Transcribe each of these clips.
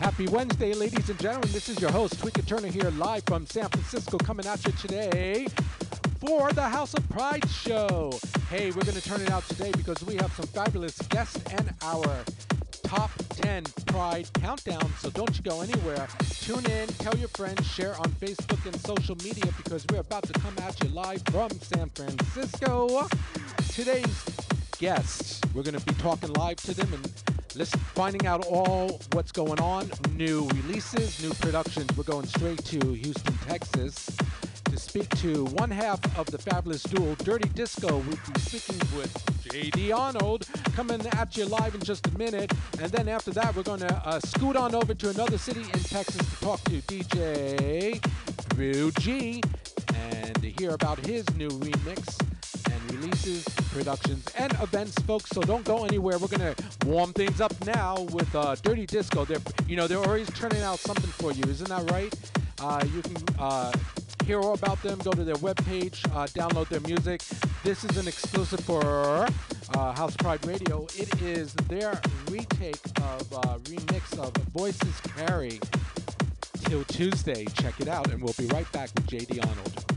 Happy Wednesday, ladies and gentlemen. This is your host, Tweaker Turner, here live from San Francisco, coming at you today for the House of Pride show. Hey, we're going to turn it out today because we have some fabulous guests and our top 10 Pride countdown. So don't you go anywhere. Tune in, tell your friends, share on Facebook and social media because we're about to come at you live from San Francisco. Today's guests, we're going to be talking live to them and Let's finding out all what's going on, new releases, new productions. We're going straight to Houston, Texas to speak to one half of the fabulous duo Dirty Disco. We'll be speaking with JD Arnold coming at you live in just a minute. And then after that, we're going to uh, scoot on over to another city in Texas to talk to DJ Drew G and to hear about his new remix and releases, productions, and events, folks. So don't go anywhere. We're gonna warm things up now with uh, Dirty Disco. They're, you know, they're always turning out something for you. Isn't that right? Uh, you can uh, hear all about them. Go to their webpage, uh, download their music. This is an exclusive for uh, House Pride Radio. It is their retake of uh, remix of Voices Carry. Till Tuesday, check it out, and we'll be right back with JD Arnold.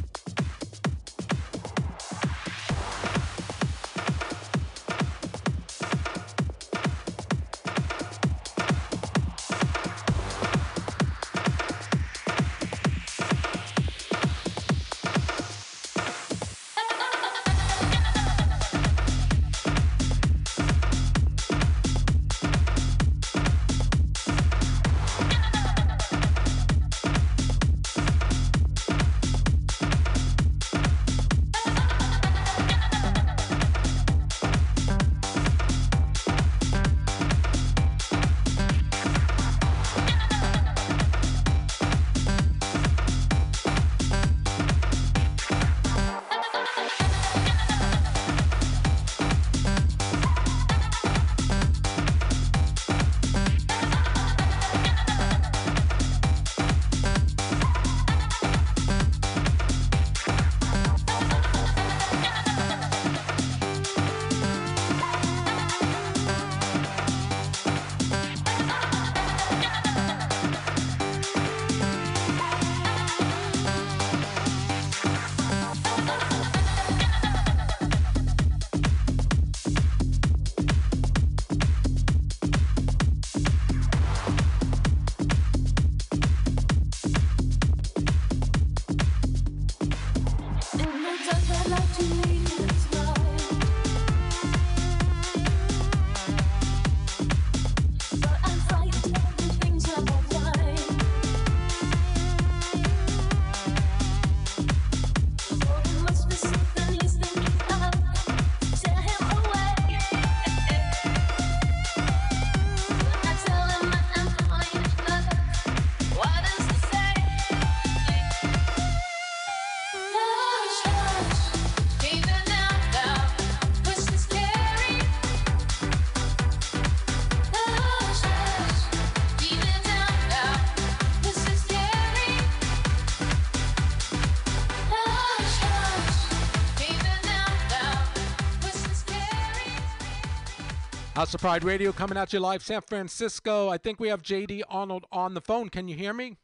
House of Pride Radio coming at you live, San Francisco. I think we have JD Arnold on the phone. Can you hear me?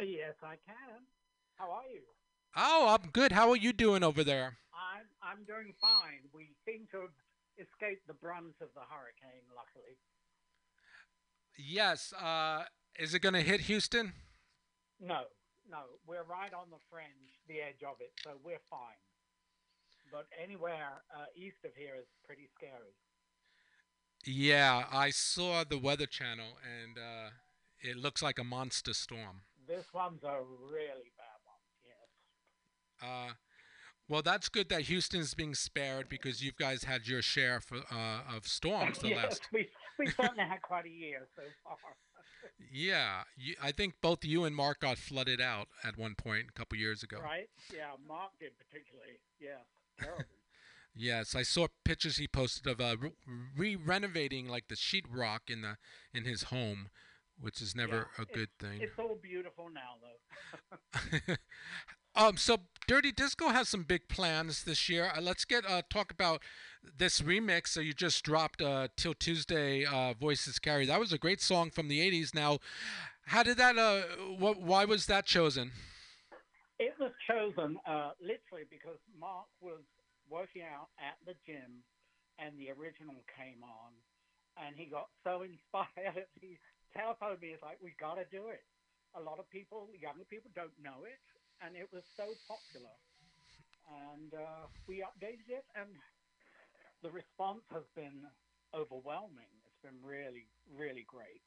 Yes, I can. How are you? Oh, I'm good. How are you doing over there? I'm I'm doing fine. We seem to have escaped the brunt of the hurricane, luckily. Yes. Uh, is it going to hit Houston? No, no. We're right on the fringe, the edge of it, so we're fine. But anywhere uh, east of here is pretty scary. Yeah, I saw the Weather Channel, and uh, it looks like a monster storm. This one's a really bad one. Yes. Uh, well, that's good that Houston's being spared because you guys had your share for, uh, of storms the yes, last. we we certainly had quite a year so far. yeah, you, I think both you and Mark got flooded out at one point a couple years ago. Right? Yeah, Mark did particularly. Yeah, terrible. Yes, I saw pictures he posted of uh, re renovating like the sheetrock in the in his home, which is never yeah, a good thing. It's all beautiful now, though. Um, so Dirty Disco has some big plans this year. Uh, let's get uh, talk about this remix. So you just dropped uh, till Tuesday. Uh, Voices Carry. That was a great song from the '80s. Now, how did that? Uh, wh- why was that chosen? It was chosen uh, literally because Mark was working out at the gym, and the original came on, and he got so inspired. He telephoned me. It's like we got to do it. A lot of people, younger people, don't know it, and it was so popular. And uh, we updated it, and the response has been overwhelming. It's been really, really great.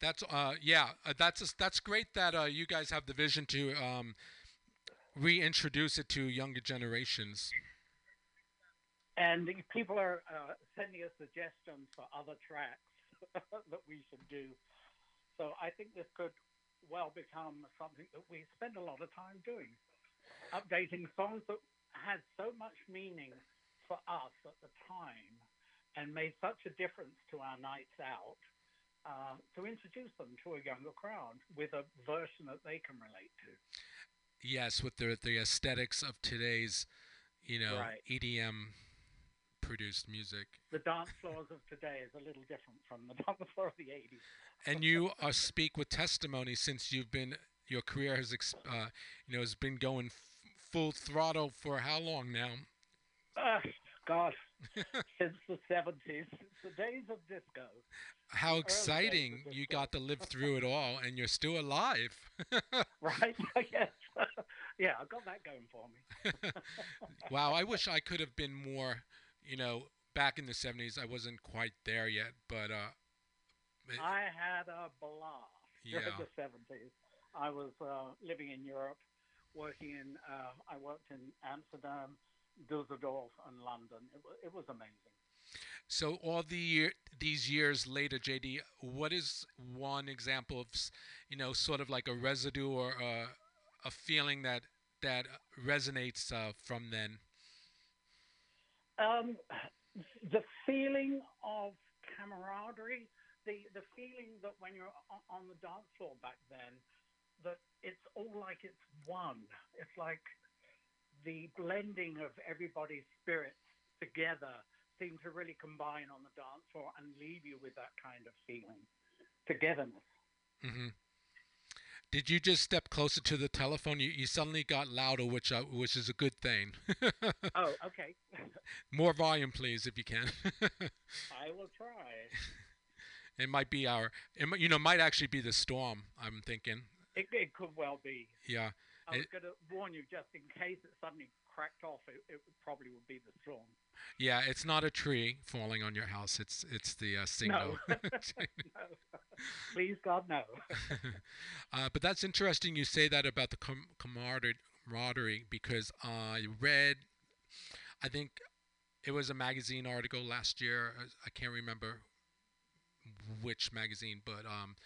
That's uh yeah uh, that's that's great that uh, you guys have the vision to um, reintroduce it to younger generations. And people are uh, sending us suggestions for other tracks that we should do. So I think this could well become something that we spend a lot of time doing, updating songs that had so much meaning for us at the time and made such a difference to our nights out. Uh, to introduce them to a younger crowd with a version that they can relate to. Yes, with the the aesthetics of today's, you know, right. EDM produced music. The dance floors of today is a little different from the dance floor of the 80s. and you uh, speak with testimony since you've been your career has uh, you know has been going f- full throttle for how long now? Uh, God, since the 70s, the days of disco. How exciting you got to live through it all and you're still alive. right? yes. yeah, I got that going for me. wow, I wish I could have been more, you know, back in the 70s. I wasn't quite there yet, but uh it, I had a blast yeah. during the 70s. I was uh, living in Europe, working in uh, I worked in Amsterdam, Dusseldorf and London. It, it was amazing. So all the year, these years later, JD, what is one example of, you know, sort of like a residue or a, a feeling that that resonates uh, from then? Um, the feeling of camaraderie, the the feeling that when you're on the dance floor back then, that it's all like it's one. It's like the blending of everybody's spirits together seemed to really combine on the dance floor and leave you with that kind of feeling, togetherness. Mm-hmm. Did you just step closer to the telephone? You, you suddenly got louder, which uh, which is a good thing. oh, okay. More volume, please, if you can. I will try. It might be our, it, you know, might actually be the storm. I'm thinking. It, it could well be. Yeah. I was going to warn you just in case it suddenly cracked off. It, it probably would be the storm. Yeah, it's not a tree falling on your house. It's it's the uh, signal. No. no. Please God, no. uh, but that's interesting. You say that about the com- camaraderie because uh, I read, I think it was a magazine article last year. I can't remember which magazine, but um,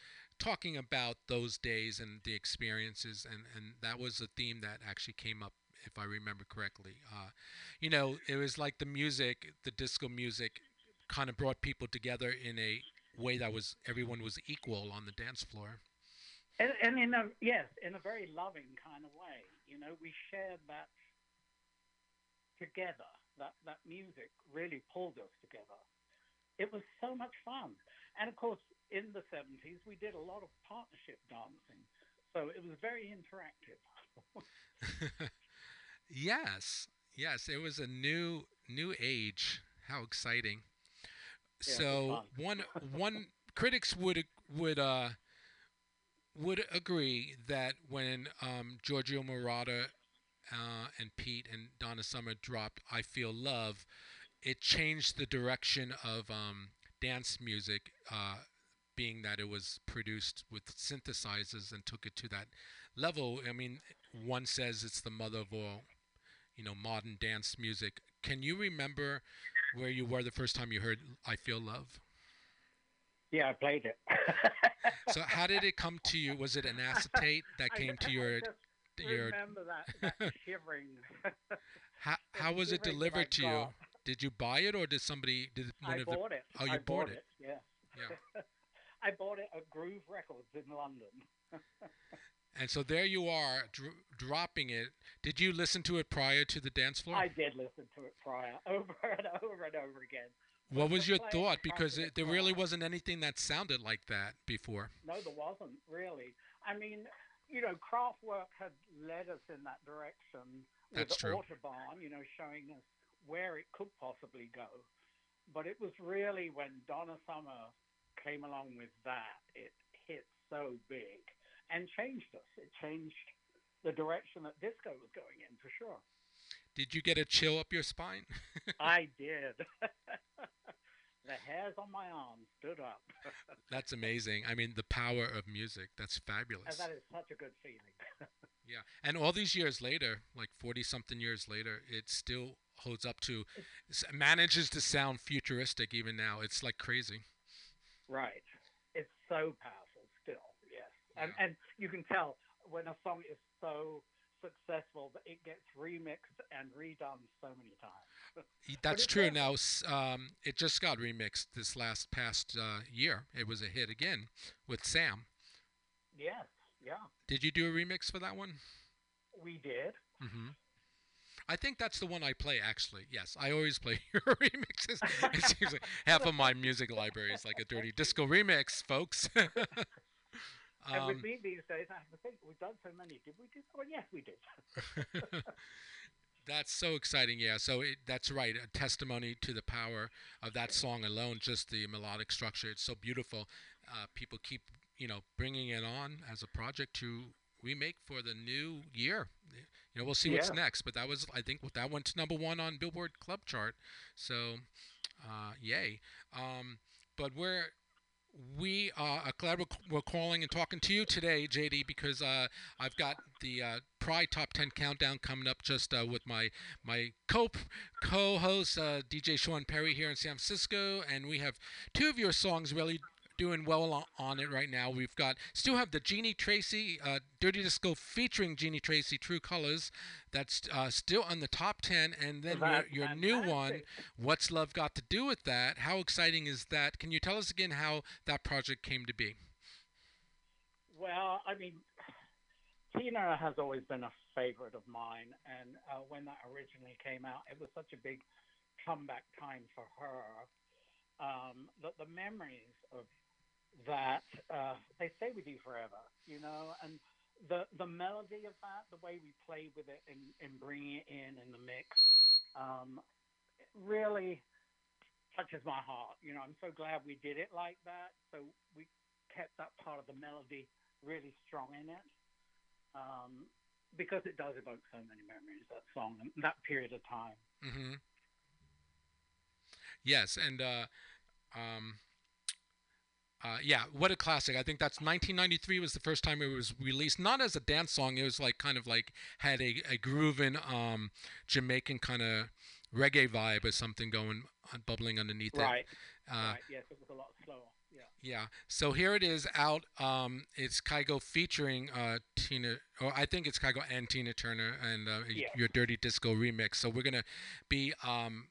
talking about those days and the experiences, and, and that was a theme that actually came up, if I remember correctly. Uh, you know, it was like the music, the disco music, kind of brought people together in a way that was everyone was equal on the dance floor. And, and in a yes, in a very loving kind of way. You know, we shared that together. That that music really pulled us together. It was so much fun. And of course, in the 70s, we did a lot of partnership dancing. So it was very interactive. yes. Yes, it was a new new age. How exciting. Yeah, so one one critics would would uh would agree that when um, Giorgio Moroder uh, and Pete and Donna Summer dropped "I Feel Love," it changed the direction of um, dance music, uh, being that it was produced with synthesizers and took it to that level. I mean, one says it's the mother of all, you know, modern dance music. Can you remember where you were the first time you heard "I Feel Love"? Yeah, I played it. so, how did it come to you? Was it an acetate that came to your? your remember that, that shivering. how how was it delivered to you? Did you buy it or did somebody did one I of bought the, it. Oh, you I bought, bought it. it. Yeah. Yeah. I bought it at Groove Records in London. And so there you are, dr- dropping it. Did you listen to it prior to the dance floor? I did listen to it prior, over and over and over again. What was your thought? Because it, there really wasn't anything that sounded like that before. No, there wasn't really. I mean, you know, Kraftwerk had led us in that direction with That's true. Autobahn, you know, showing us where it could possibly go. But it was really when Donna Summer came along with that, it hit so big and changed us. It changed the direction that disco was going in for sure. Did you get a chill up your spine? I did. the hairs on my arms stood up. That's amazing. I mean, the power of music. That's fabulous. and that is such a good feeling. Yeah. And all these years later, like 40 something years later, it still holds up to, manages to sound futuristic even now. It's like crazy. Right. It's so powerful still, yes. And Yeah. and you can tell when a song is so successful that it gets remixed and redone so many times. That's true. Now, um, it just got remixed this last past uh, year. It was a hit again with Sam. Yes, yeah. Did you do a remix for that one? We did. hmm I think that's the one I play, actually. Yes, I always play your remixes. It seems like half of my music library is like a dirty disco remix, folks. and um, with me these days, I have to think we've done so many. Did we do? Oh, yes, we did. that's so exciting, yeah. So it, that's right, a testimony to the power of that song alone, just the melodic structure. It's so beautiful. Uh, people keep, you know, bringing it on as a project to remake for the new year. You know, we'll see what's Yeah. next. But that was, I think, that went to number one on Billboard Club chart. So, uh, yay. Um, but we're we uh, are glad we're, we're calling and talking to you today, JD, because uh, I've got the uh, Pride Top 10 countdown coming up just uh, with my my co co-host uh, DJ Sean Perry here in San Francisco, and we have two of your songs really doing well on, it right now. We've got still have the Jeanie Tracy uh, Dirty Disco featuring Jeanie Tracy True Colors. That's uh, still on the top 10, and then your, your new one. What's Love Got to Do with That? How exciting is that? Can you tell us again how that project came to be? Well, I mean, Tina has always been a favorite of mine, and uh, when that originally came out, it was such a big comeback time for her. Um, that the memories of that uh, they stay with you forever, you know, and the the melody of that, the way we played with it and, and bringing it in in the mix, um, really touches my heart. You know, I'm so glad we did it like that. So we kept that part of the melody really strong in it um, because it does evoke so many memories. That song and that period of time. hmm Yes, and uh, um, uh, yeah, what a classic! I think that's 1993 was the first time it was released. Not as a dance song; it was like kind of like had a a grooving um, Jamaican kind of reggae vibe or something going uh, bubbling underneath Right. it. Uh, right. Yes, it was a lot slower. Yeah. Yeah. So here it is out. Um, it's Kygo featuring uh, Tina, or I think it's Kygo and Tina Turner and uh, Yeah. your Dirty Disco remix. So we're gonna be um,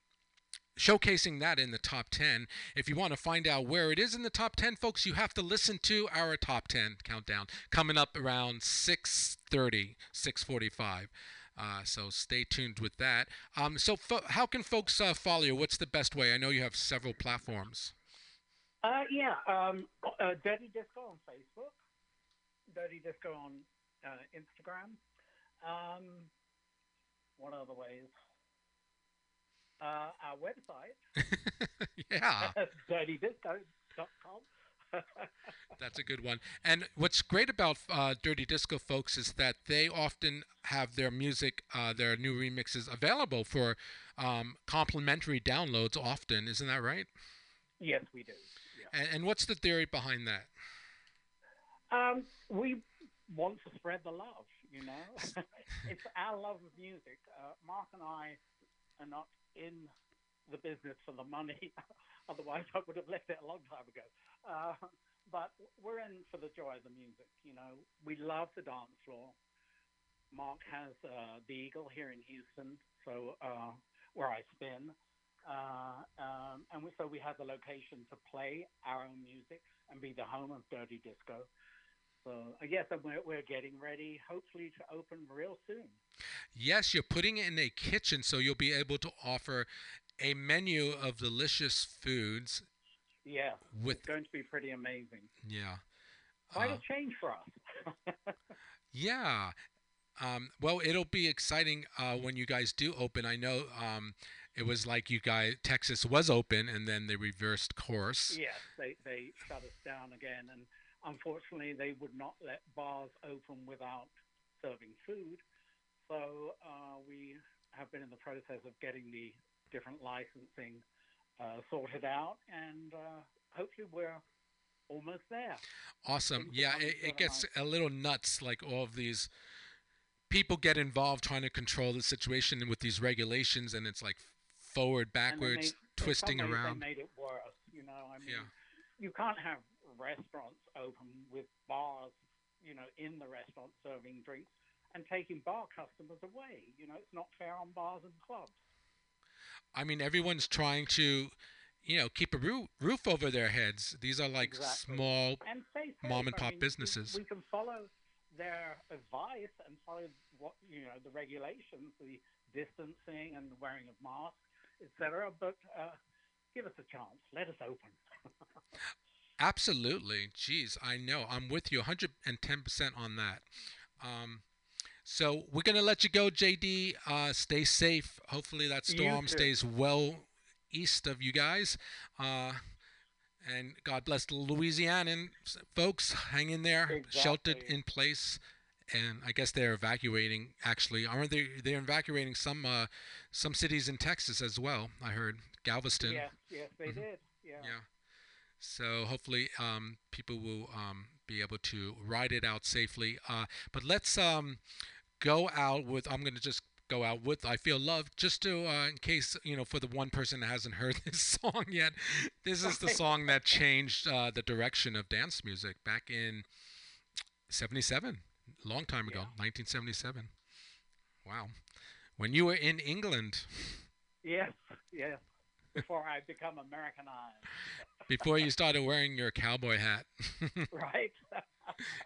showcasing that in the top 10. If you want to find out where it is in the top 10, folks, you have to listen to our top 10 countdown coming up around 6:30, 6:45. Uh, so stay tuned with that. Um, so fo- how can folks uh, follow you? What's the best way? I know you have several platforms. Uh, yeah. Um, uh, Dirty Disco on Facebook. Dirty Disco on uh, Instagram. Um, what other ways? Uh, our website, yeah. dirtydisco.com. That's a good one. And what's great about uh, Dirty Disco folks is that they often have their music, uh, their new remixes available for um, complimentary downloads often. Isn't that right? yes, we do. Yeah. And, and what's the theory behind that? Um, we want to spread the love, you know. it's our love of music. Uh, Mark and I are not in the business for the money. Otherwise, I would have left it a long time ago. Uh, but we're in for the joy of the music. You know, we love the dance floor. Mark has uh, the Eagle here in Houston, so uh, where I spin. Uh, um, and we, so we have the location to play our own music and be the home of dirty disco. So I guess we're, we're getting ready, hopefully, to open real soon. Yes, you're putting it in a kitchen, so you'll be able to offer a menu of delicious foods. Yeah, with it's going to be pretty amazing. Yeah, quite uh, a change for us. yeah. Um, well, it'll be exciting uh, when you guys do open. I know um, it was like you guys, Texas was open, and then they reversed course. Yes, they they shut us down again, and unfortunately, they would not let bars open without serving food. So uh, we have been in the process of getting the different licensing uh, sorted out, and uh, hopefully we're almost there. Awesome. Yeah, it, it gets a little nuts, like all of these people get involved trying to control the situation with these regulations, and it's like forward, backwards, twisting around. They made it worse. You know, I mean, yeah. you can't have restaurants open with bars, you know, in the restaurant serving drinks and taking bar customers away. You know, it's not fair on bars and clubs. I mean, everyone's trying to, you know, keep a roof, roof over their heads. These are like exactly. small and mom and pop I mean, businesses. We, we, can follow their advice and follow what you know the regulations, the distancing and the wearing of masks, etc. But uh, give us a chance. Let us open. Absolutely. Jeez, I know. I'm with you 110% on that. Um, so we're going to let you go, JD. Uh, stay safe. Hopefully that storm stays well east of you guys. Uh, and God bless the Louisianan folks. Hang in there, exactly. sheltered in place. And I guess they're evacuating. Actually, aren't they? They're evacuating some uh, some cities in Texas as well. I heard Galveston. Yes, yes, they mm-hmm. did. Yeah. Yeah. So hopefully um, people will um, be able to ride it out safely. Uh, but let's um, go out with. I'm going to just go out with I Feel Love just to uh, in case you know for the one person that hasn't heard this song yet. This is the song that changed uh, the direction of dance music back in '77, long time ago, yeah. 1977. Wow, when you were in England. Yes, yes. Before I become Americanized before you started wearing your cowboy hat. right.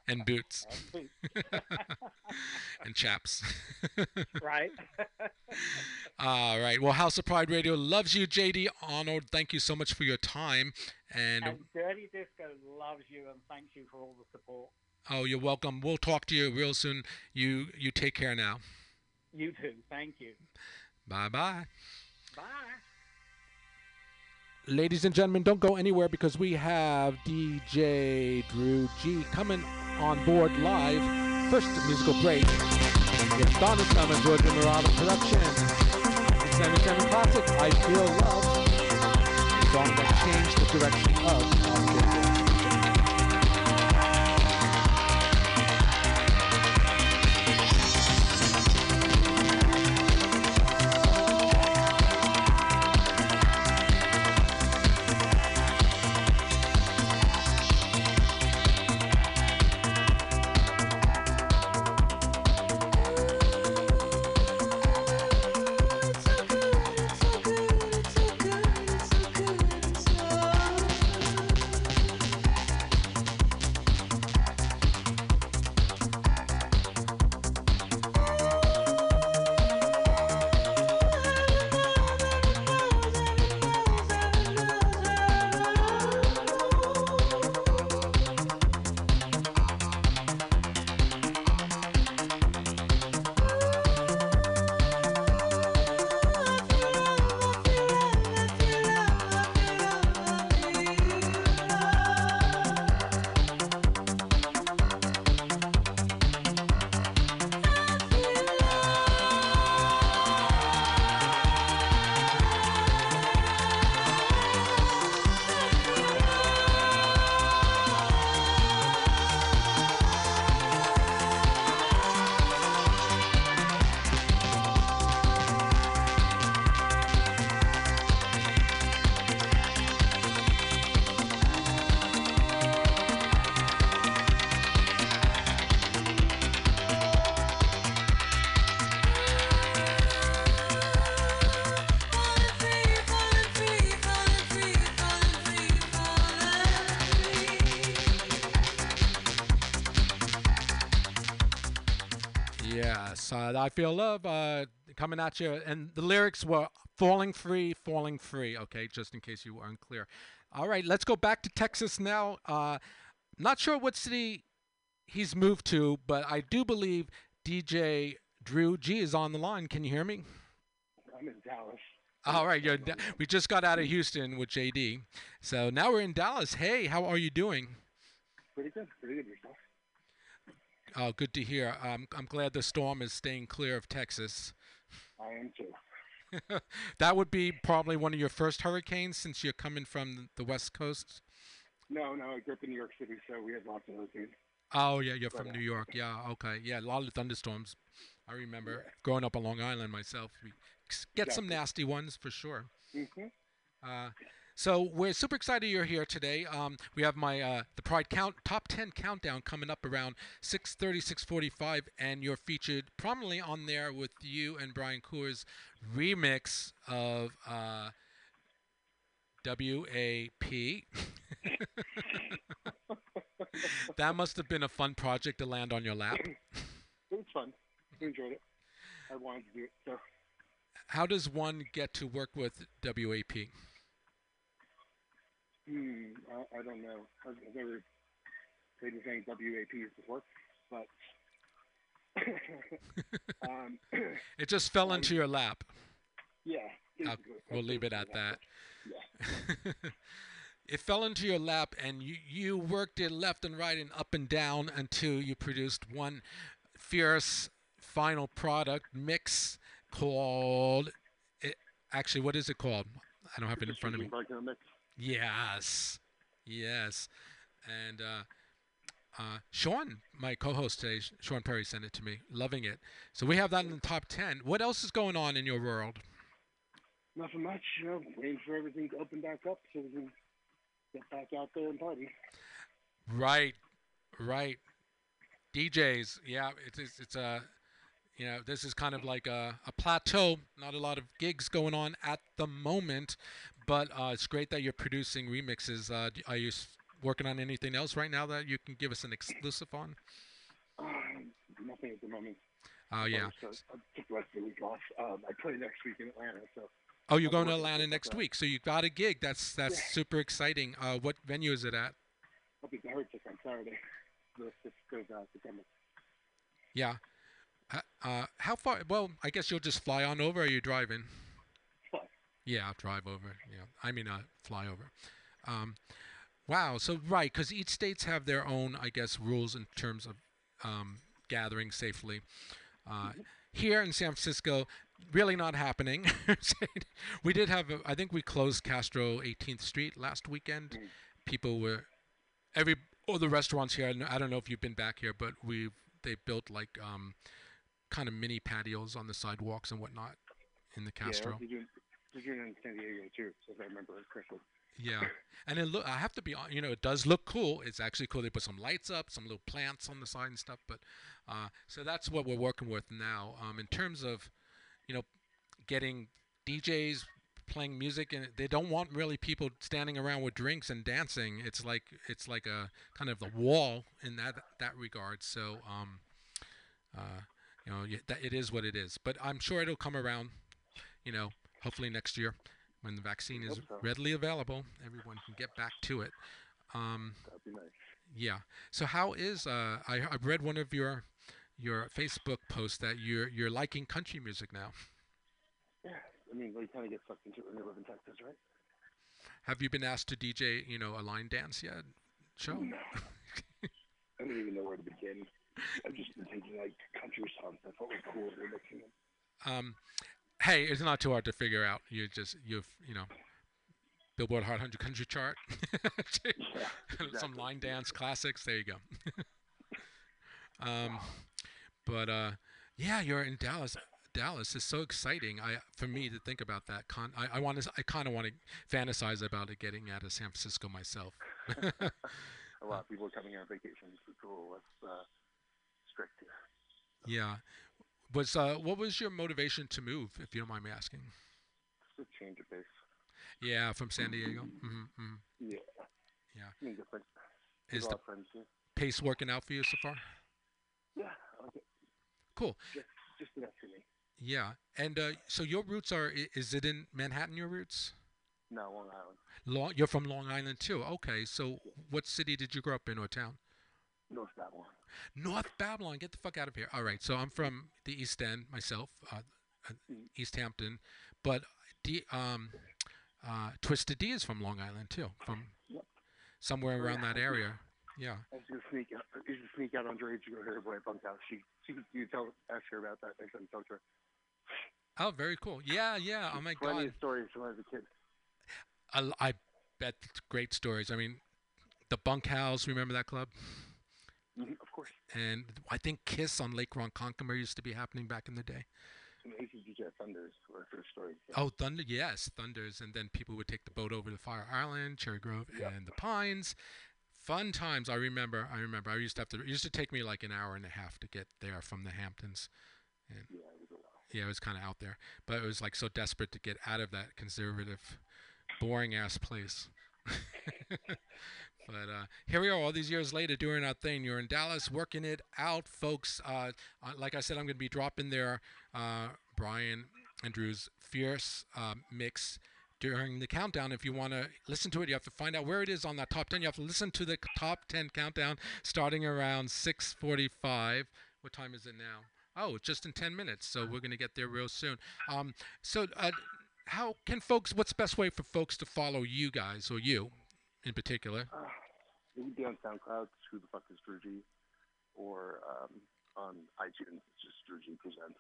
and boots. And, boots. and chaps. right. All right. Well, House of Pride Radio loves you, JD Arnold. Thank you so much for your time. And, and Dirty Disco loves you and thanks you for all the support. Oh, you're welcome. We'll talk to you real soon. You you take care now. You too. Thank you. Bye-bye. Bye ladies and gentlemen, don't go anywhere because we have DJ Drew G coming on board live. First musical break. It's Donna Summer, Giorgio Moroder production. It's 77 Classic, I Feel Love. The song that changed the direction of I feel love uh, coming at you, and the lyrics were "falling free, falling free." Okay, just in case you were unclear. All right, let's go back to Texas now. Uh, not sure what city he's moved to, but I do believe DJ Drew G is on the line. Can you hear me? I'm in Dallas. All right, you're, we just got out of Houston with JD, so now we're in Dallas. Hey, how are you doing? Pretty good. Pretty good. Oh, good to hear. Um, I'm glad the storm is staying clear of Texas. I am too. that would be probably one of your first hurricanes since you're coming from the West Coast. No, no, I grew up in New York City, so we had lots of hurricanes. Oh yeah, you're from New York. Yeah, okay. Yeah, a lot of thunderstorms. I remember yeah. growing up on Long Island myself. We get exactly. some nasty ones for sure. Mm-hmm. Uh, so we're super excited you're here today. Um, we have my uh, the Pride count top 10 countdown coming up around 6:30, 6:45, and you're featured prominently on there with you and Brian Coors remix of uh, WAP. that must have been a fun project to land on your lap. It was fun. I enjoyed it. I wanted to do it. So. How does one get to work with WAP? Hmm, I, I don't know. I've, never played anything WAP before, but um, it just fell into your lap. Yeah. we'll leave it at that. Yeah. it fell into your lap and you, you worked it left and right and up and down until you produced one fierce final product mix called it, actually what is it called i don't have it in front of me yes yes and uh, uh, Sean, my co-host today, Sean Perry, sent it to me. Loving it. So we have that in the top ten. What else is going on in your world? Nothing much. You know, waiting for everything to open back up so we can get back out there and party. Right, right. DJs, yeah, it's it's, it's a, you know, this is kind of like a, a plateau. Not a lot of gigs going on at the moment, but uh, it's great that you're producing remixes. Uh, are you working on anything else right now that you can give us an exclusive on? Um, nothing at the moment. Oh yeah. I took the rest of the week off. Um, I play next week in Atlanta, so Oh, you're going to Atlanta next week, so you got a gig. That's that's yeah. super exciting. Uh, what venue is it at? I'll be there on Saturday, the fifth of uh, Yeah. Uh, how far? Well, I guess you'll just fly on over. Or are you driving? Yeah, I'll drive over. Yeah, I mean, uh, fly over. Um, wow. So right, because each states have their own, I guess, rules in terms of um, gathering safely. Uh, mm-hmm. Here in San Francisco, really not happening. we did have, a, I think we closed Castro 18th Street last weekend. Mm. People were, every, all the restaurants here, I don't know if you've been back here, but we they built like um, kind of mini patios on the sidewalks and whatnot in the Castro. Yeah, you in San Diego too, if I remember correctly. Yeah, and it look. I have to be on. You know, it does look cool. It's actually cool. They put some lights up, some little plants on the side and stuff. But uh, so that's what we're working with now. Um, in terms of you know, getting DJs playing music and they don't want really people standing around with drinks and dancing it's like it's like a kind of the wall in that that regard so um uh you know it is what it is but i'm sure it'll come around you know hopefully next year when the vaccine is so. readily available everyone can get back to it um that'd be nice yeah so how is uh i i've read one of your your Facebook posts that you're you're liking country music now. Yeah, I mean, we kind of get sucked into it when you live in Texas, right? Have you been asked to DJ, you know, a line dance yet? Show? No. I don't even know where to begin. I've just been taking like country songs. I thought were cool and mixing them. Um, hey, it's not too hard to figure out. You just you've you know. Billboard Hot 100 Country Chart, yeah, some line dance classics. There you go. um, but uh, yeah, you're in Dallas. Dallas is so exciting. I for me to think about that. Con- I, I want to. I kind of want to fantasize about it getting out of San Francisco myself. a lot of people are coming here on vacation. It's cool. Less uh, strict here. Yeah. Was uh, what was your motivation to move, if you don't mind me asking? Just a change of pace. Yeah, from San Diego. Mm-hmm, mm-hmm. Yeah. Yeah. different. Is the pace working out for you so far? Yeah, it. cool. Just, just enough for me. Yeah, and uh, so your roots are? Is it in Manhattan? Your roots? No, Long Island. Long, you're from Long Island too. Okay, so what city did you grow up in or town? North Babylon. North Babylon. Get the fuck out of here. All right, so I'm from the East End myself, uh, uh, Mhm. East Hampton, but D, um, uh, Twisted D is from Long Island too, from Yep. somewhere around that area. Yeah. I used to sneak out. I used to sneak out underage to go to her boy bunkhouse. She, she, you tell, ask her about that next time you talk to her. Oh, very cool. Yeah, yeah. Oh my god. Plenty of stories from when I was a kid. I, I bet great stories. I mean, the Bunkhouse. Remember that club? Mhm, Of course. And I think Kiss on Lake Ronkonkoma used to be happening back in the day. Some ACDC Thunders were first story. Yeah. Oh, Thunder, yes, Thunders, and then people would take the boat over to Fire Island, Cherry Grove, Yep. and the Pines. Fun times. I remember. I remember. I used to have to. It used to take me like an hour and a half to get there from the Hamptons. Yeah, it was a while. Yeah, it was kind of out there, but it was like so desperate to get out of that conservative, boring ass place. but uh, here we are, all these years later, doing our thing. You're in Dallas, working it out, folks. Uh, uh, like I said, I'm going to be dropping there, uh, Brian Andrews' fierce uh, mix during the countdown. If you want to listen to it, you have to find out where it is on that top 10. You have to listen to the top 10 countdown starting around 6:45. What time is it now? Oh, just in 10 minutes. So we're going to get there real soon. Um, so, uh, how can folks? What's the best way for folks to follow you guys or you, in particular? Uh, it would be on SoundCloud, Who the Fuck is Drew G? Or um, on iTunes, it's just Drew G Presents.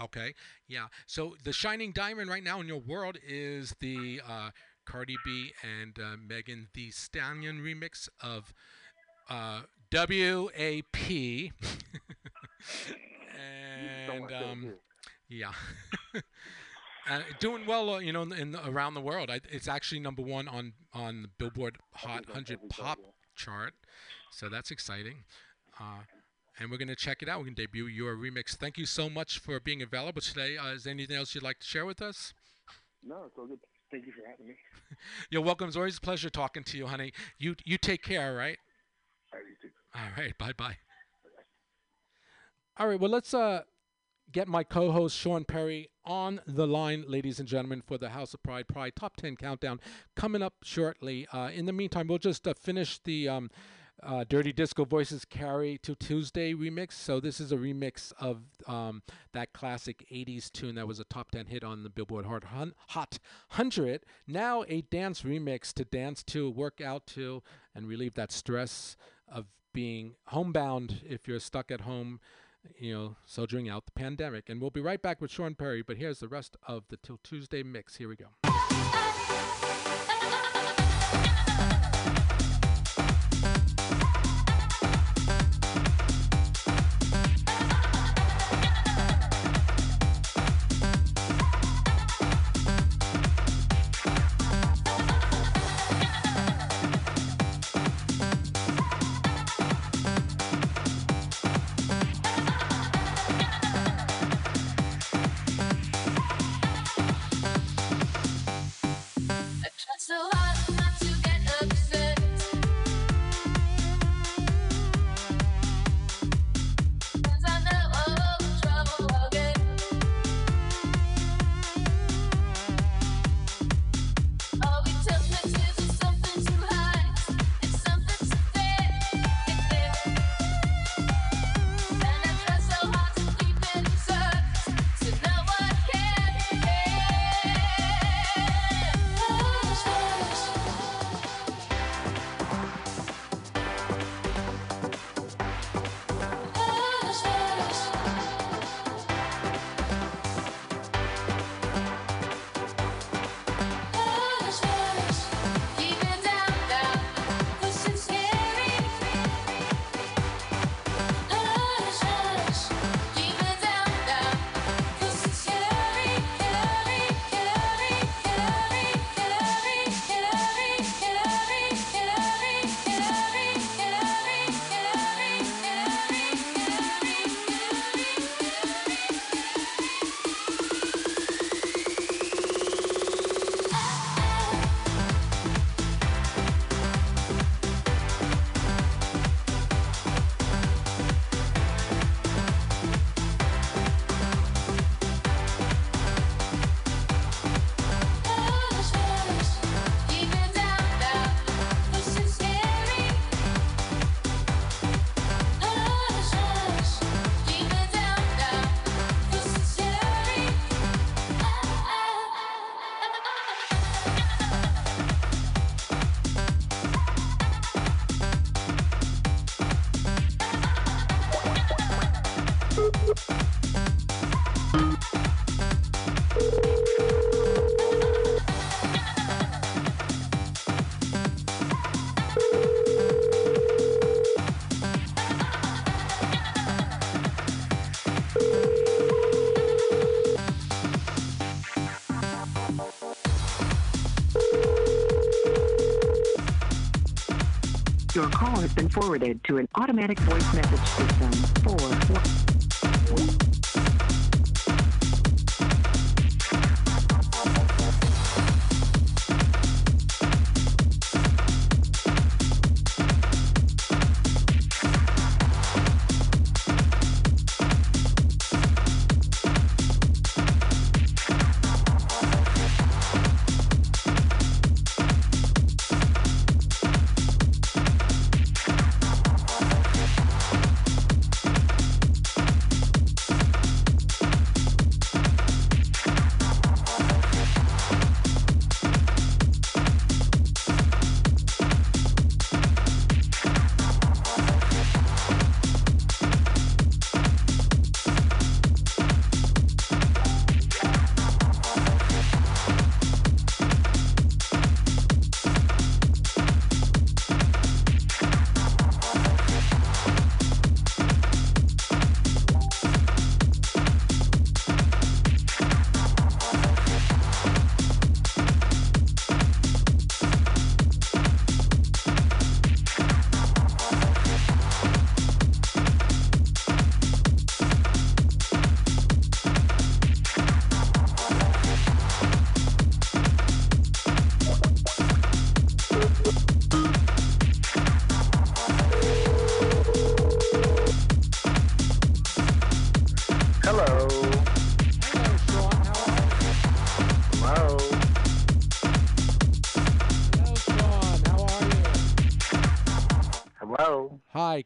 Okay, yeah. So the shining diamond right now in your world is the uh, Cardi B and uh, Megan Thee Stallion remix of uh, WAP. And um, yeah. Uh, doing well, uh, you know, in, in around the world. I, it's actually number one on on the Billboard Hot 100 Pop chart, so that's exciting. Uh, and we're going to check it out. We're going to debut your remix. Thank you so much for being available today. Uh, is there anything else you'd like to share with us? No, it's all good. Thank you for having me. You're welcome. It's always a pleasure talking to you, honey. You you take care, all right? All right, you too. All right. Bye bye. All right. Well, let's uh get my co-host Sean Perry on the line, ladies and gentlemen, for the House of Pride Pride Top 10 Countdown coming up shortly. Uh, in the meantime, we'll just uh, finish the um, uh, Dirty Disco Voices Carry to Tuesday remix. So this is a remix of um, that classic 80s tune that was a top 10 hit on the Billboard Hot, Hot 100. Now a dance remix to dance to, work out to, and relieve that stress of being homebound if you're stuck at home you know, soldiering out the pandemic. And we'll be right back with Sean Perry, but here's the rest of the Till Tuesday mix. Here we go. forwarded to an automatic voice message system. 4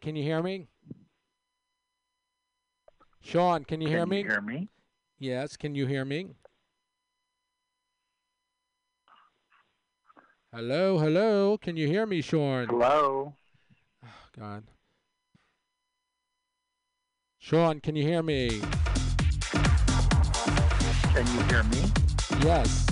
can you hear me? Sean, can you can hear me? You hear me? Yes, can you hear me? Hello, hello. Can you hear me, Sean? Hello. Oh, God. Sean, can you hear me? Can you hear me? Yes.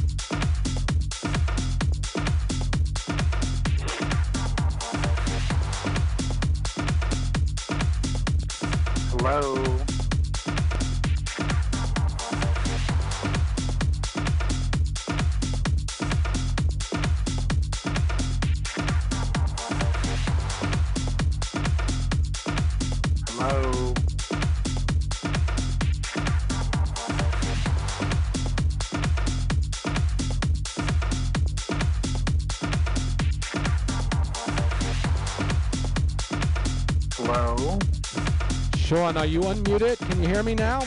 Are you unmuted? Can you hear me now?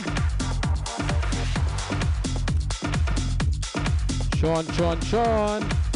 Sean, Sean, Sean.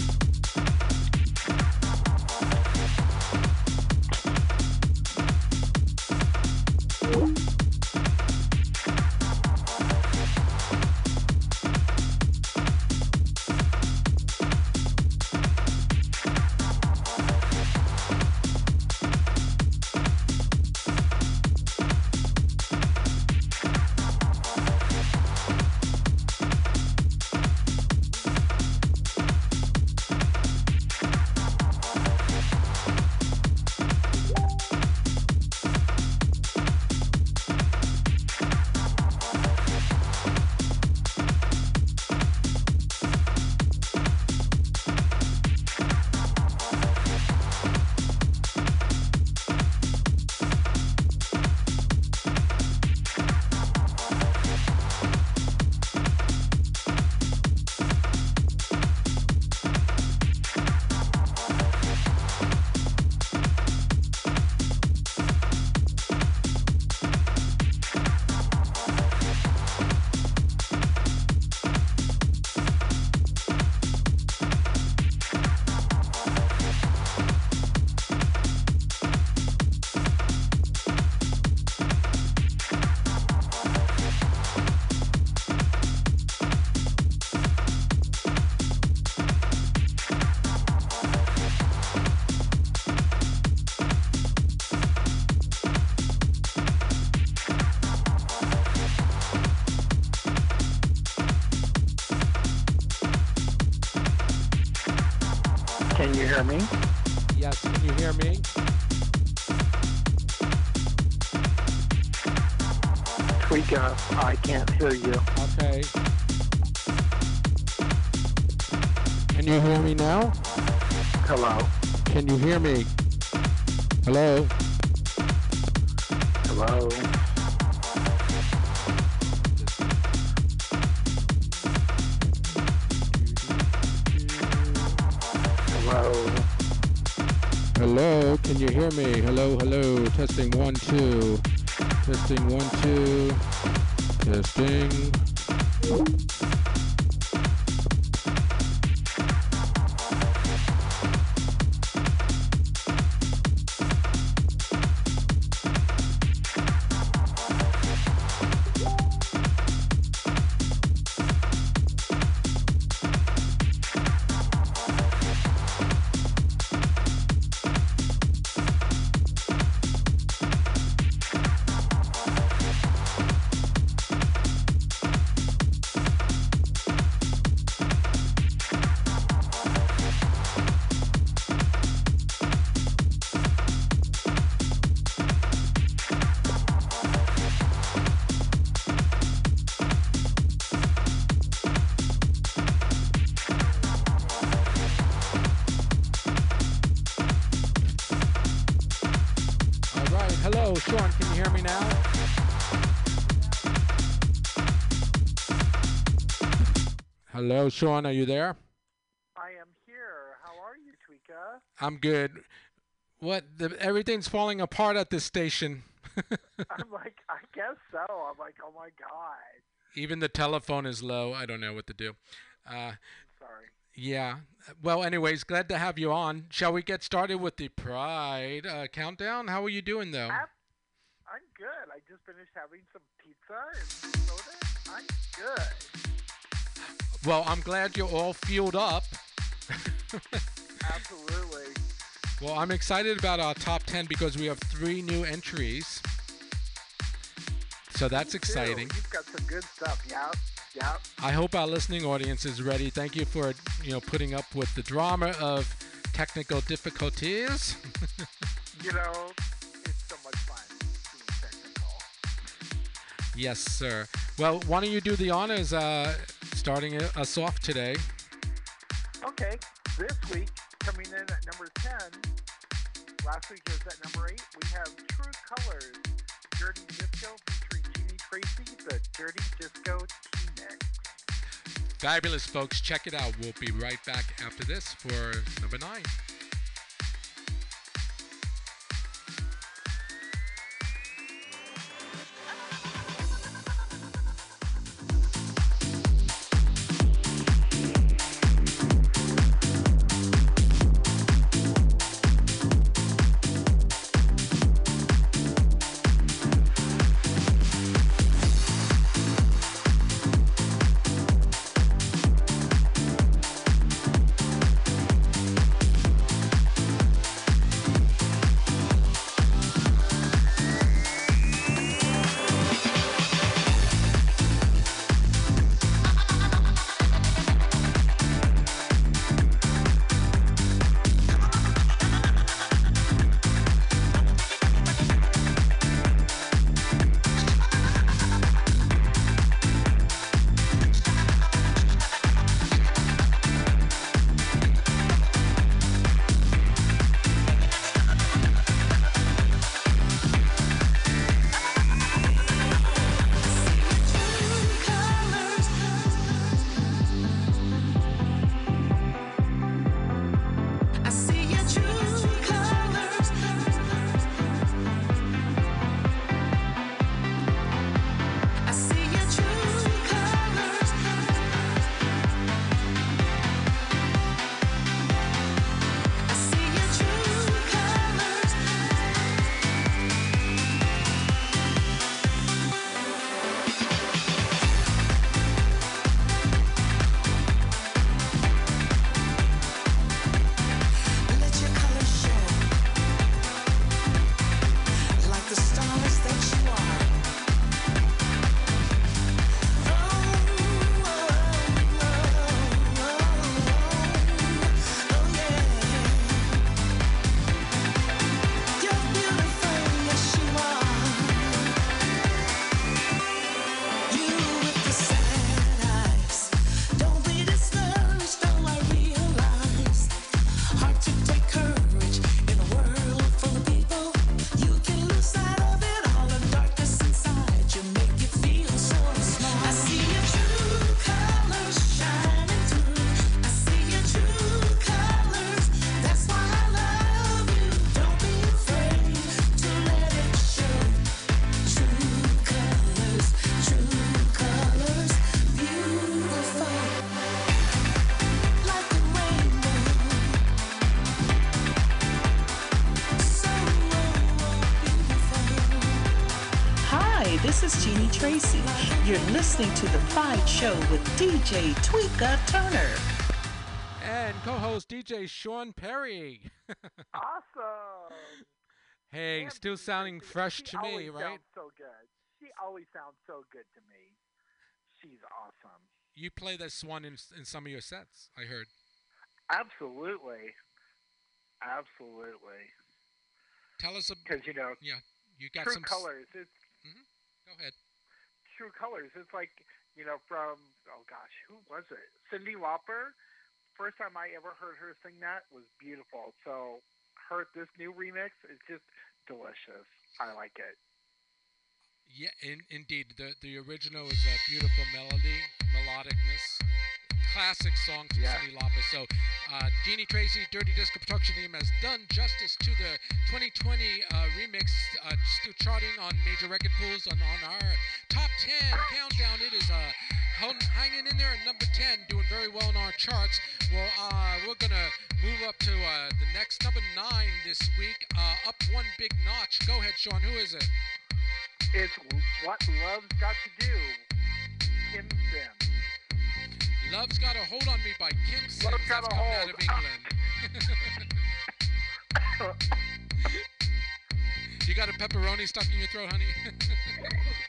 Hear you. Hello, Sean. Are you there? I am here. How are you, Tweeka? I'm good. What? The, everything's falling apart at this station. I'm like, I guess so. I'm like, oh my god. Even the telephone is low. I don't know what to do. Uh, Sorry. yeah. Well, anyways, glad to have you on. Shall we get started with the Pride uh, countdown? How are you doing, though? I'm, I'm good. I just finished having some pizza and soda. I'm good. Well, I'm glad you're all fueled up. Absolutely. Well, I'm excited about our top 10 because we have three new entries. So that's exciting. You've got some good stuff. Yep. Yep. I hope our listening audience is ready. Thank you for, you know, putting up with the drama of technical difficulties. You know, it's so much fun being technical. yes, sir. Well, why don't you do the honors uh, starting us off today. Okay, this week, coming in at number 10, last week was at number 8, we have True Colors, Dirty Disco featuring Jeanie Tracy, the Dirty Disco T-Mix. Fabulous, folks. Check it out. We'll be right back after this for number 9. This is Jeanie Tracy. You're listening to The Pride Show with DJ Tweeka Turner. And co-host DJ Sean Perry. awesome. Hey, Damn, still sounding Tracy. fresh She to me, always right? Sounds so good. She always sounds so good to me. She's awesome. You play this one in, in some of your sets, I heard. Absolutely. Absolutely. Tell us a Because, you know, yeah, you got True some s- Colors, it's mm-hmm. Go ahead. True Colors. It's like, you know, from, oh gosh, who was it? Cyndi Lauper. First time I ever heard her sing that was beautiful. So, her, this new remix is just delicious. I like it. Yeah, in, indeed. The the original is a beautiful melody, melodicness, classic song from Yeah. Cyndi Lauper. So, uh, Jeanie Tracy, Dirty Disco production team has done justice to the 2020 uh, remix, uh, still charting on major record pools on, on our top 10 countdown. It is uh, hanging in there at number 10, doing very well in our charts. Well, uh, we're gonna move up to uh, the next number nine this week, up one big notch. Go ahead, Sean. Who is it? It's What Love's Got to Do. Love's Got a Hold on Me by Kim Sims. Love's Got That's a coming out Hold. of England. you got a pepperoni stuck in your throat, honey?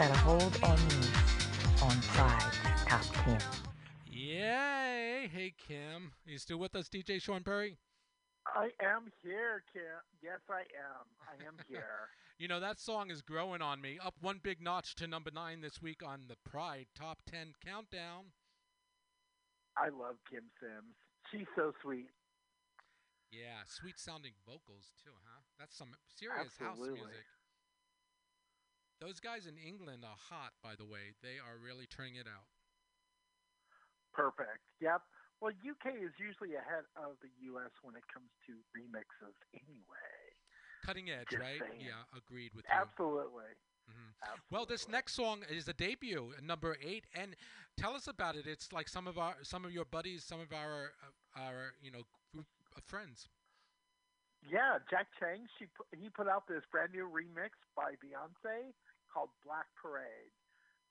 Got a Hold on Me, on Pride's Top 10. Yay! Hey, Kim. You still with us, DJ Sean Perry? I am here, Kim. Yes, I am. I am here. you know, that song is growing on me. Up one big notch to number nine this week on the Pride Top 10 Countdown. I love Kim Sims. She's so sweet. Yeah, sweet sounding vocals too, huh? That's some serious Absolutely. house music. Those guys in England are hot, by the way. They are really turning it out. Perfect. Yep. Well, UK is usually ahead of the US when it comes to remixes anyway. Cutting edge, Just right? saying. Yeah, agreed with you. Absolutely. Mhm. Absolutely. Well, this next song is a debut, uh, number eight, and tell us about it. It's like some of our, some of your buddies, some of our, uh, our, you know, group of friends. Yeah, Jack Chang, she put, he put out this brand new remix by Beyonce called Black Parade.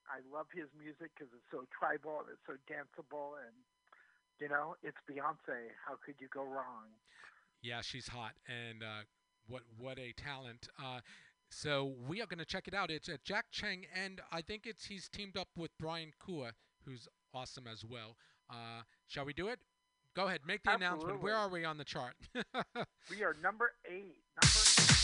I love his music because it's so tribal and it's so danceable, and you know it's Beyonce. How could you go wrong? Yeah, she's hot, and uh, what what a talent. Uh, so we are going to check it out. It's at Jack Cheng, and I think it's he's teamed up with Brian Kua, who's awesome as well. Uh, shall we do it? Go ahead, make the announcement. Where are we on the chart? We are number eight. Number I'm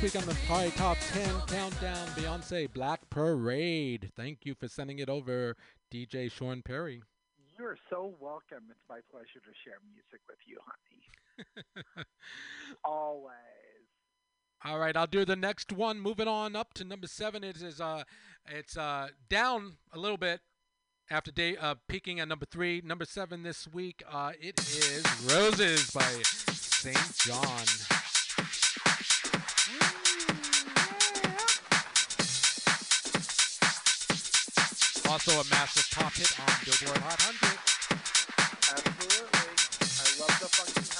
this week on the Pride Top 10 Countdown Beyonce Black Parade. Thank you for sending it over, DJ Sean Perry. You're so welcome. It's my pleasure to share music with you, honey. Always. All right, I'll do the next one. Moving on up to number seven. It is uh, it's uh down a little bit after day uh peaking at number three. Number seven this week. Uh, it is Roses by St. John. Also a massive top hit on Billboard Hot 100. Absolutely. I love the funky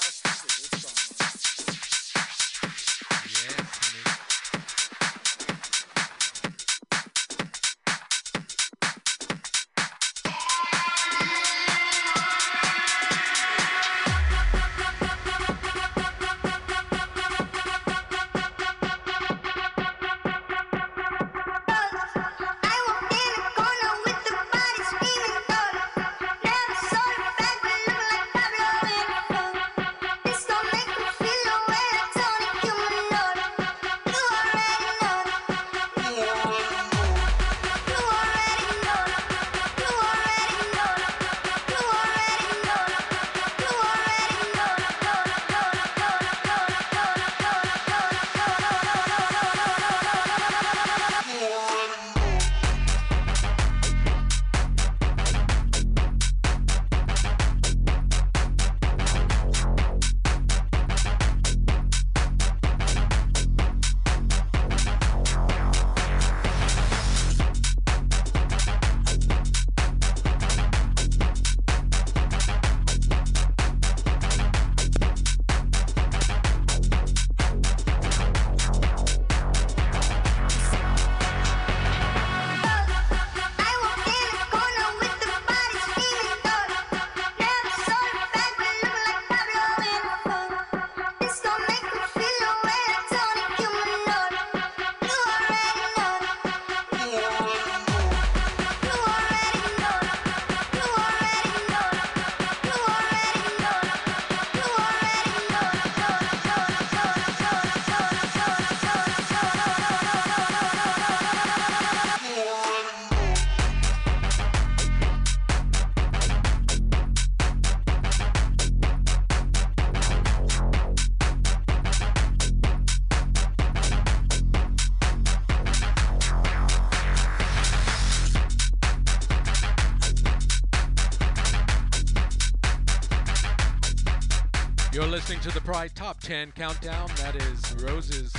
Top 10 Countdown. That is Roses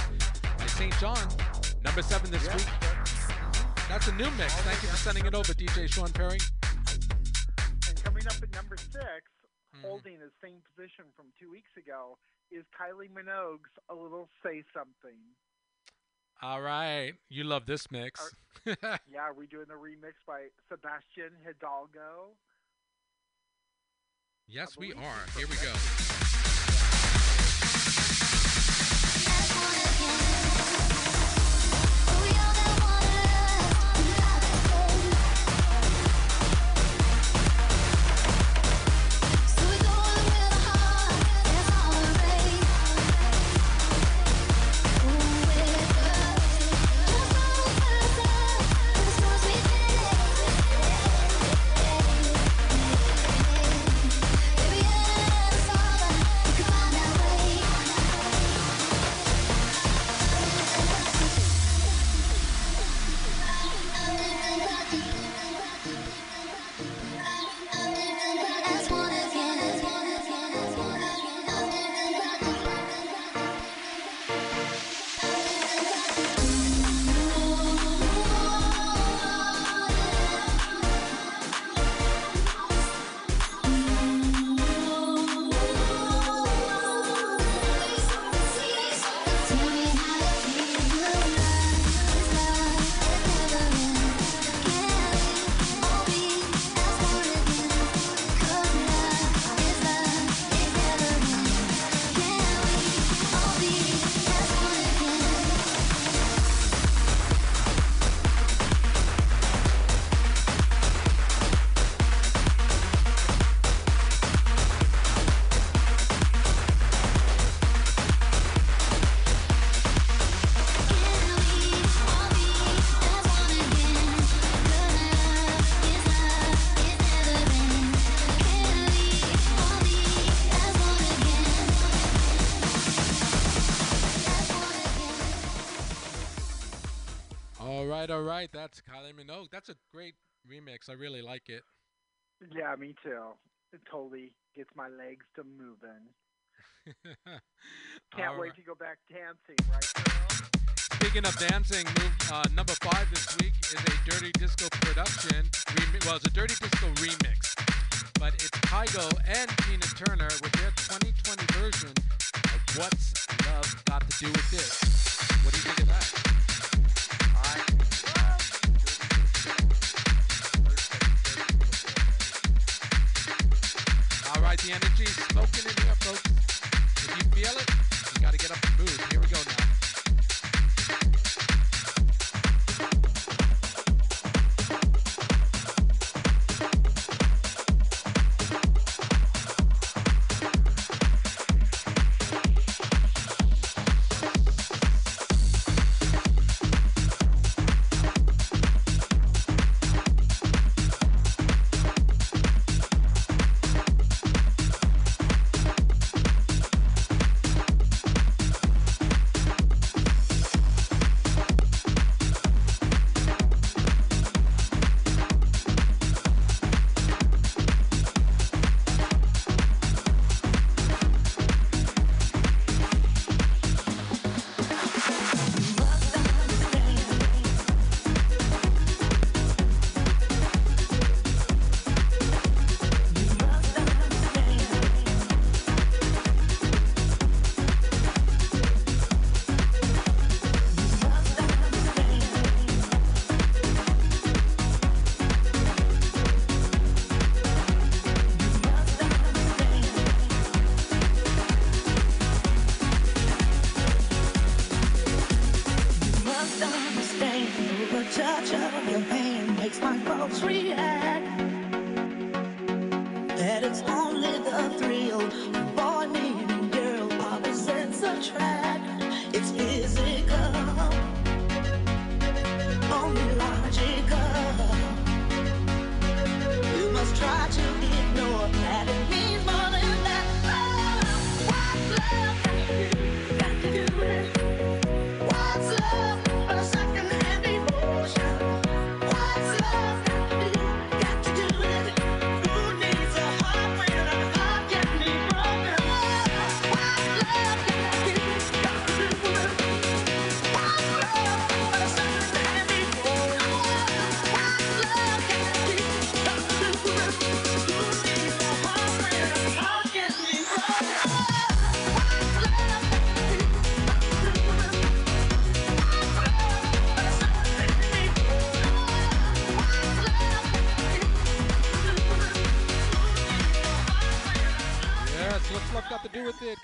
by St. John. Number seven this Yeah. week. That's a new mix. Thank you for sending it over, DJ Sean Perry. And coming up at number 6 Mhm. holding the same position from two weeks ago, is Kylie Minogue's "A Little Say Something." All right. You love this mix. Yeah, we're doing the remix by Sebastian Hidalgo. yes, we are. Here we go. Yeah. That's Kylie Minogue. That's a great remix. I really like it. Yeah, me too. It totally gets my legs to moving. Can't All wait right. to go back dancing, right, girl? Speaking of dancing, move, uh, number five this week is a Dirty Disco production. Remi- well, it's a Dirty Disco remix, but it's Kygo and Tina Turner with their 2020 version of What's Love Got to Do with This. What do you think of that? The energy smoking in here, folks. If you feel it, you got to get up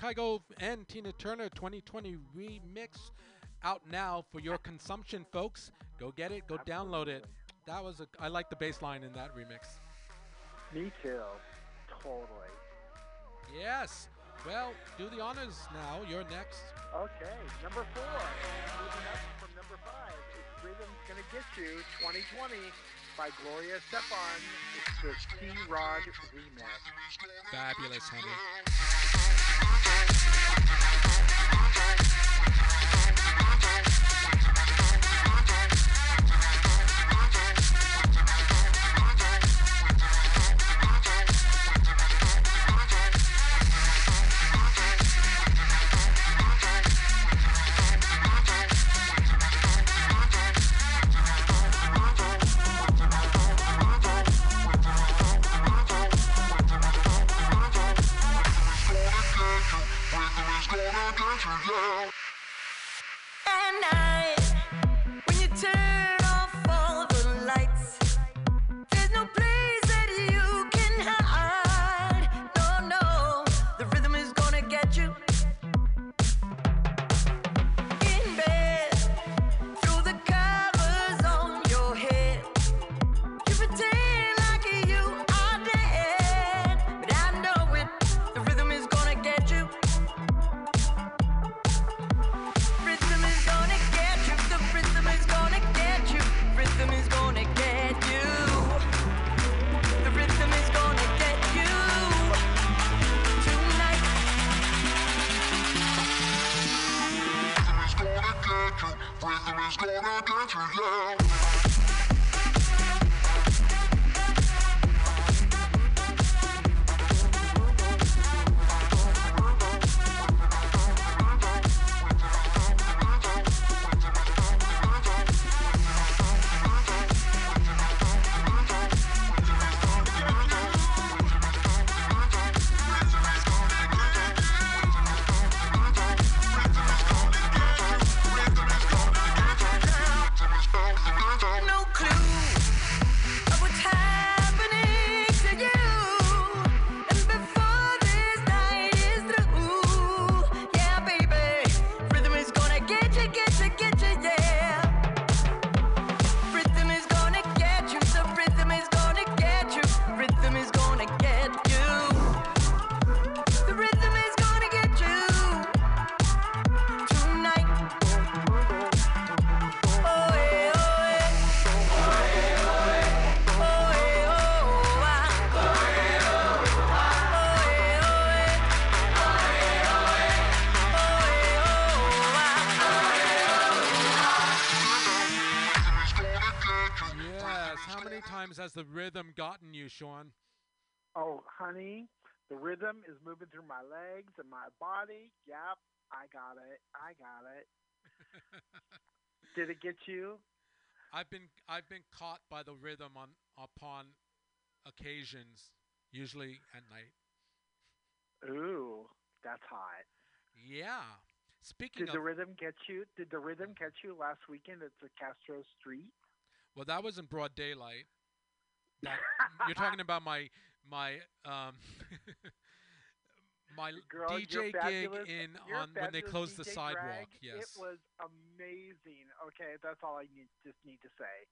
Kygo and Tina Turner 2020 remix out now for your consumption, folks. Go get it, go download it. That was a I like the bass line in that remix. Me too. Totally. Yes. Well, do the honors now. You're next. Okay, number four. Moving up from number five, Rhythm's Gonna Get You 2020 by Gloria Estefan. It's the C Rod remix. Fabulous, honey. Rhythm you, Sean? Oh, honey, the rhythm is moving through my legs and my body. Yep, I got it. I got it. Did it get you? I've been I've been caught by the rhythm on upon occasions, usually at night. Ooh, that's hot. Yeah. Speaking Did of the rhythm get you? Did the rhythm mm-hmm. catch you last weekend at the Castro Street? well, that was in broad daylight. That, you're talking about my my um my Girl, DJ gig in You're on when they closed the sidewalk. Drag. Yes. It was amazing. Okay, that's all I need, just need to say.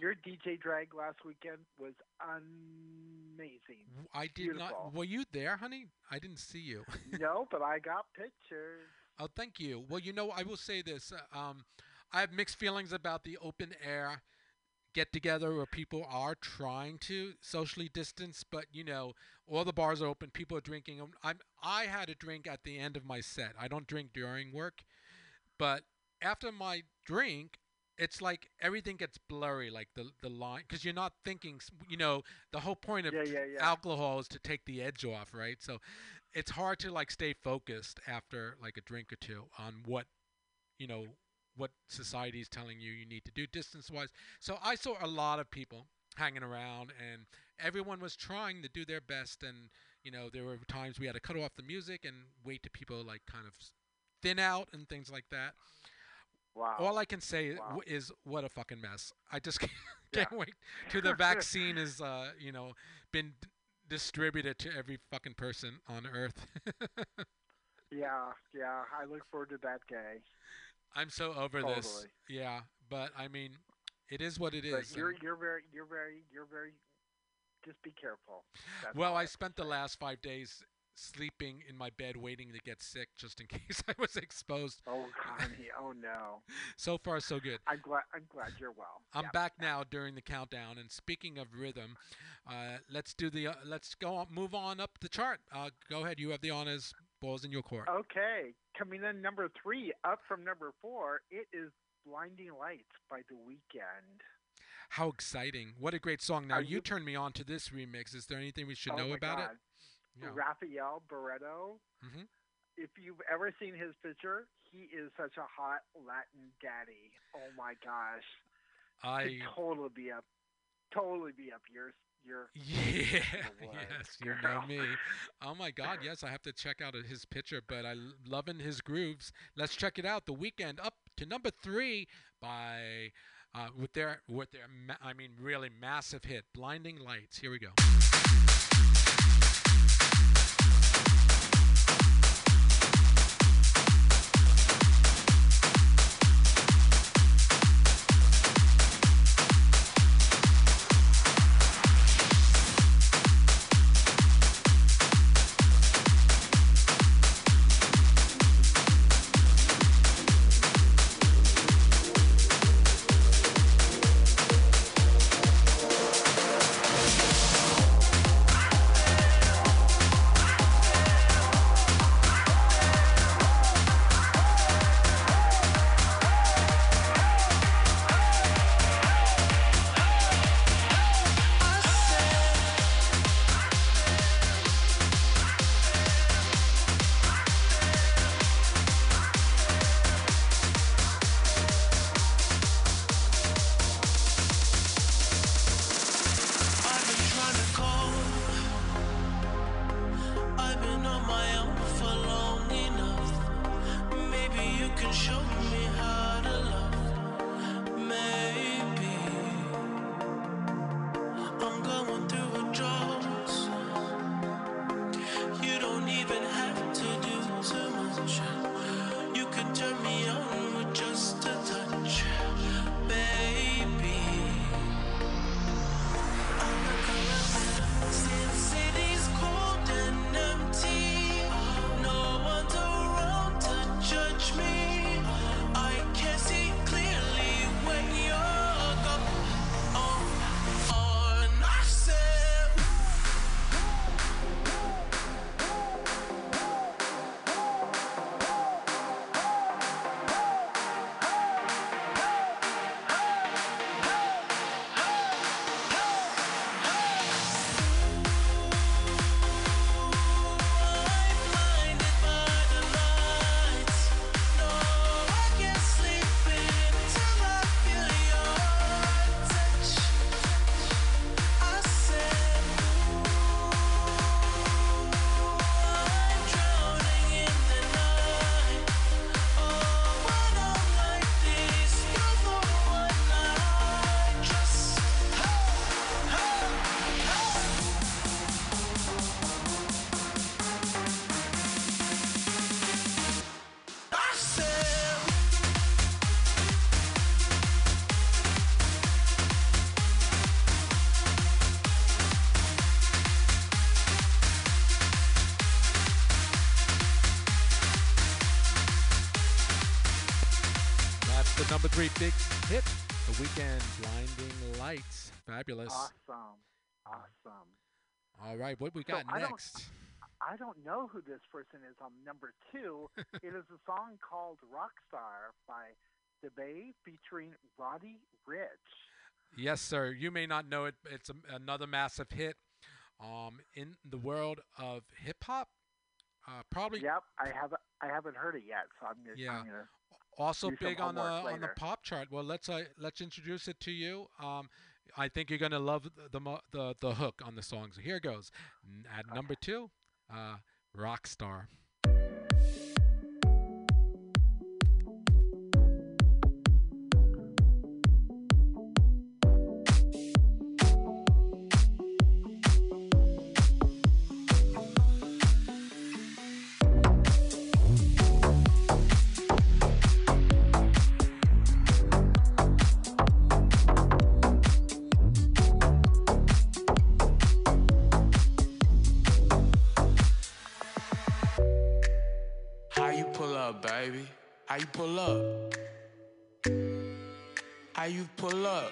Your DJ drag last weekend was amazing. I did Beautiful. not. Were you there, honey? I didn't see you. no, but I got pictures. Oh, thank you. Well, you know, I will say this. uh, Um, I have mixed feelings about the open air get together where people are trying to socially distance, but you know, all the bars are open, people are drinking. Um, I'm I had a drink at the end of my set. I don't drink during work, but after my drink, it's like everything gets blurry, like the the line, because you're not thinking. You know, the whole point of Yeah, yeah, yeah. alcohol is to take the edge off, right? So it's hard to like stay focused after like a drink or two on what you know what society is telling you you need to do distance wise so i saw a lot of people hanging around and everyone was trying to do their best and you know there were times we had to cut off the music and wait to people like kind of thin out and things like that Wow. all i can say Wow. is what a fucking mess i just can't, Yeah. can't wait till the vaccine is uh you know been d- distributed to every fucking person on earth yeah, yeah. I look forward to that day. I'm so over this. Yeah, but I mean, it is what it But is. you're you're very you're very you're very. Just be careful. That's well, I spent the last five days sleeping in my bed, waiting to get sick, just in case I was exposed. Oh, honey. Oh no. So far, so good. I'm glad. I'm glad you're well. I'm Yep. back now during the countdown. And speaking of rhythm, uh, let's do the uh, let's go on, move on up the chart. Uh, go ahead. You have the honors. Balls in your court. Okay, coming in number three, up from number four, it is "Blinding Lights" by The Weeknd. How exciting! What a great song. Now you, you- turned me on to this remix. Is there anything we should oh know about God. it? Yeah. Raphael Barreto. Mhm. If you've ever seen his picture, he is such a hot Latin daddy. Oh my gosh, I Could totally be up, totally be up your your. Yeah, yes, you know me. Oh my God, yes, I have to check out his picture, but I loving his grooves. Let's check it out. The Weeknd up to number three by uh, with their with their ma- I mean really massive hit, "Blinding Lights." Here we go. The number three big hit, The Weeknd, Blinding Lights. Fabulous. Awesome. Awesome. All right, what we So got I don't- next? I don't know who this person is on number two. it is a song called Rockstar by DaBaby featuring Roddy Ricch. Yes, sir. You may not know it. It's a, another massive hit um, in the world of hip hop. Uh, probably Yep, I haven't I haven't heard it yet, so I'm gonna, Yeah. I'm gonna also big on the homework on the pop chart. Well, let's uh, let's introduce it to you. Um, I think you're gonna love the the mo- the, the hook on the song. So here goes. At number two, uh, Rockstar. How you pull up? How you pull up?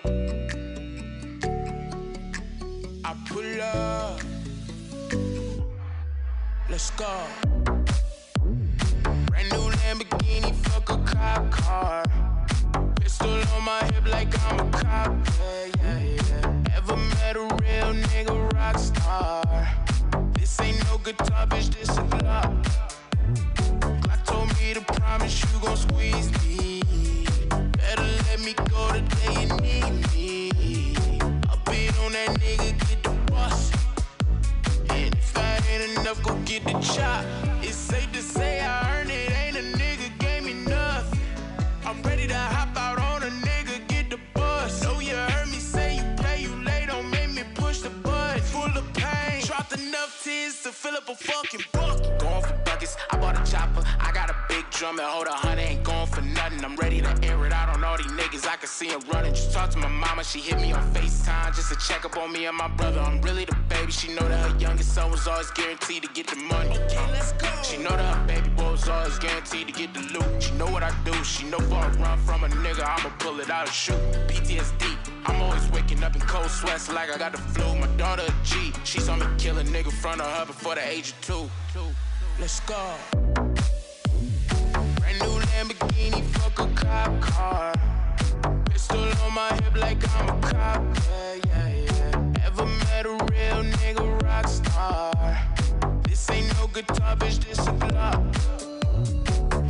I pull up. Let's go. Brand new Lamborghini, fuck a cop car. Pistol on my hip like I'm a cop. Yeah, yeah, yeah. Ever met a real nigga rock star? This ain't no guitar, bitch, this a Glock. Gon' squeeze see them running. Just talk to my mama, she hit me on FaceTime just to check up on me and my brother. I'm really the baby. She know that her youngest son was always guaranteed to get the money. Okay, let's go. She know that her baby boy was always guaranteed to get the loot. She know what I do. She know a run from a nigga, I'ma pull it out and shoot. PTSD. I'm always waking up in cold sweats like I got the flu. My daughter a G. She saw me kill a nigga in front of her before the age of two. Let's go. Brand new Lamborghini, fuck a cop car. On my hip like I'm a cop. Yeah, yeah, yeah. Ever met a real nigga rock star? This ain't no guitar, bitch, this a Glock.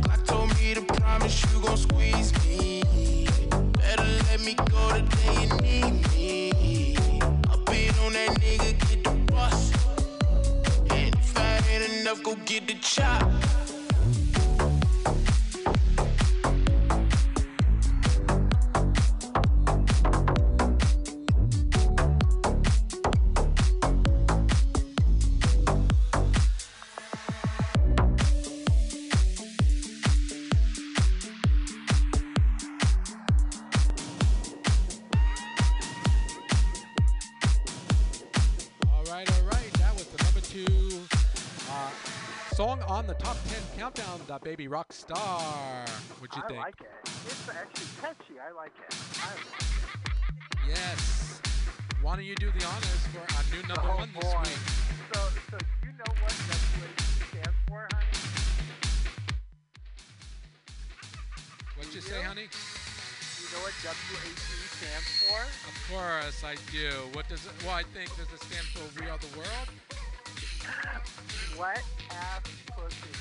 Glock told me to promise you gon' squeeze me. Better let me go the day you need me. I beat on that nigga, get the bus. And if I ain't enough, go get the chop. The top ten countdown. The baby rock star. What'd you I think? I like it. It's actually catchy. I like it. I, Yes. Why don't you do the honors for our new number oh one this boy. week? So, so you know what WAP stands for, honey? What'd you Do say, you? honey? You know what WAP stands for? Of course I do. What does it? Well, I think does it stand for We Are the World? Wet ass pussy.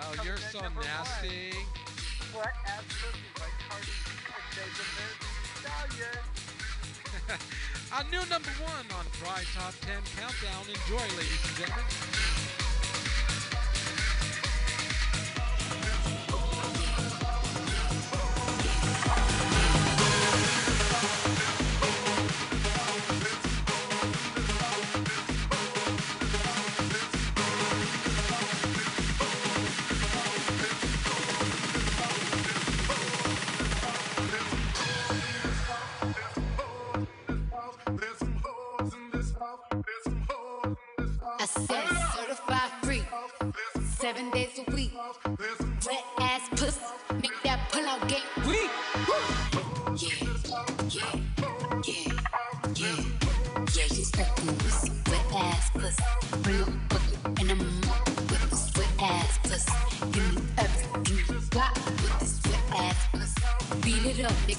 Oh, Coming you're so number one. nasty. Wet ass pussy like Cardi B and Megan Stallion. Our new number one on Pride Top 10 Countdown. Enjoy, ladies and gentlemen.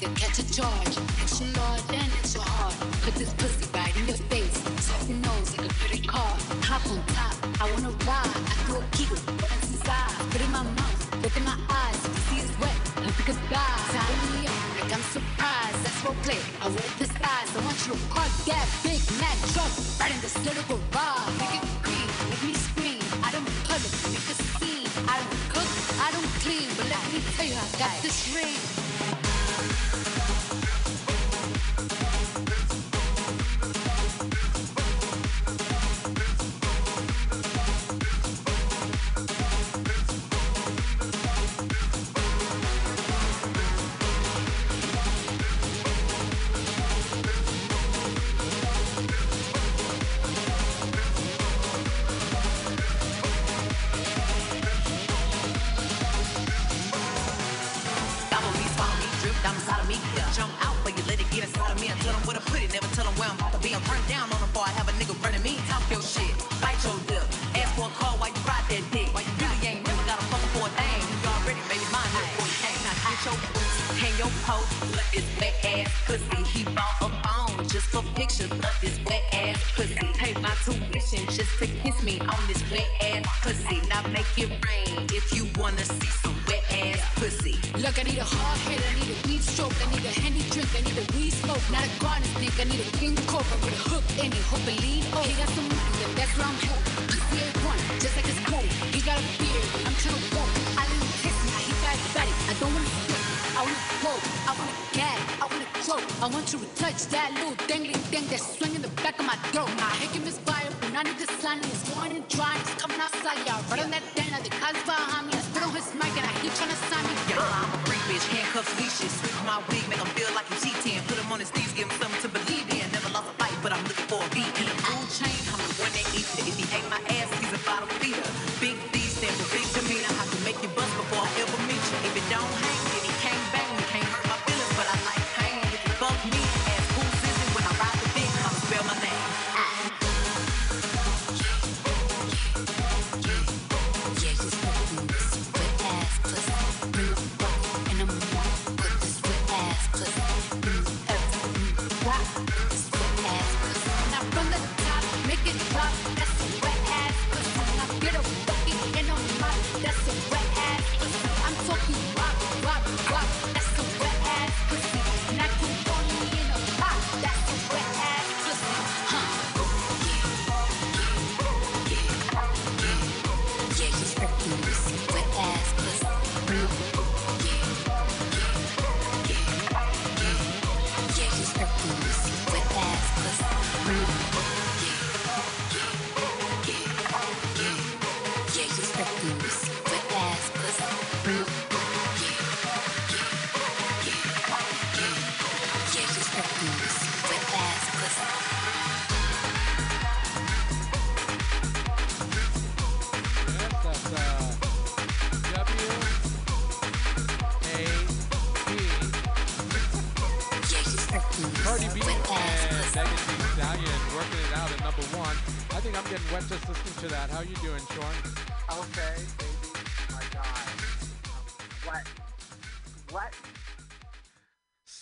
catch a charge. It's not and it's your heart. Put this pussy right in your face. Suck nose like a credit card. Top on top, I wanna ride. I do a giggle, what's inside? Put in my mouth, look in my eyes. If you see it's wet, I'll a guy. Tie me up like I'm surprised. That's what play. I won't despise. I want you to cut that big Mac truck right in this little garage. Make it green, make me scream. I don't color, make a scene. I don't cook, I don't clean, but let me tell you, I got this ring. Thank you.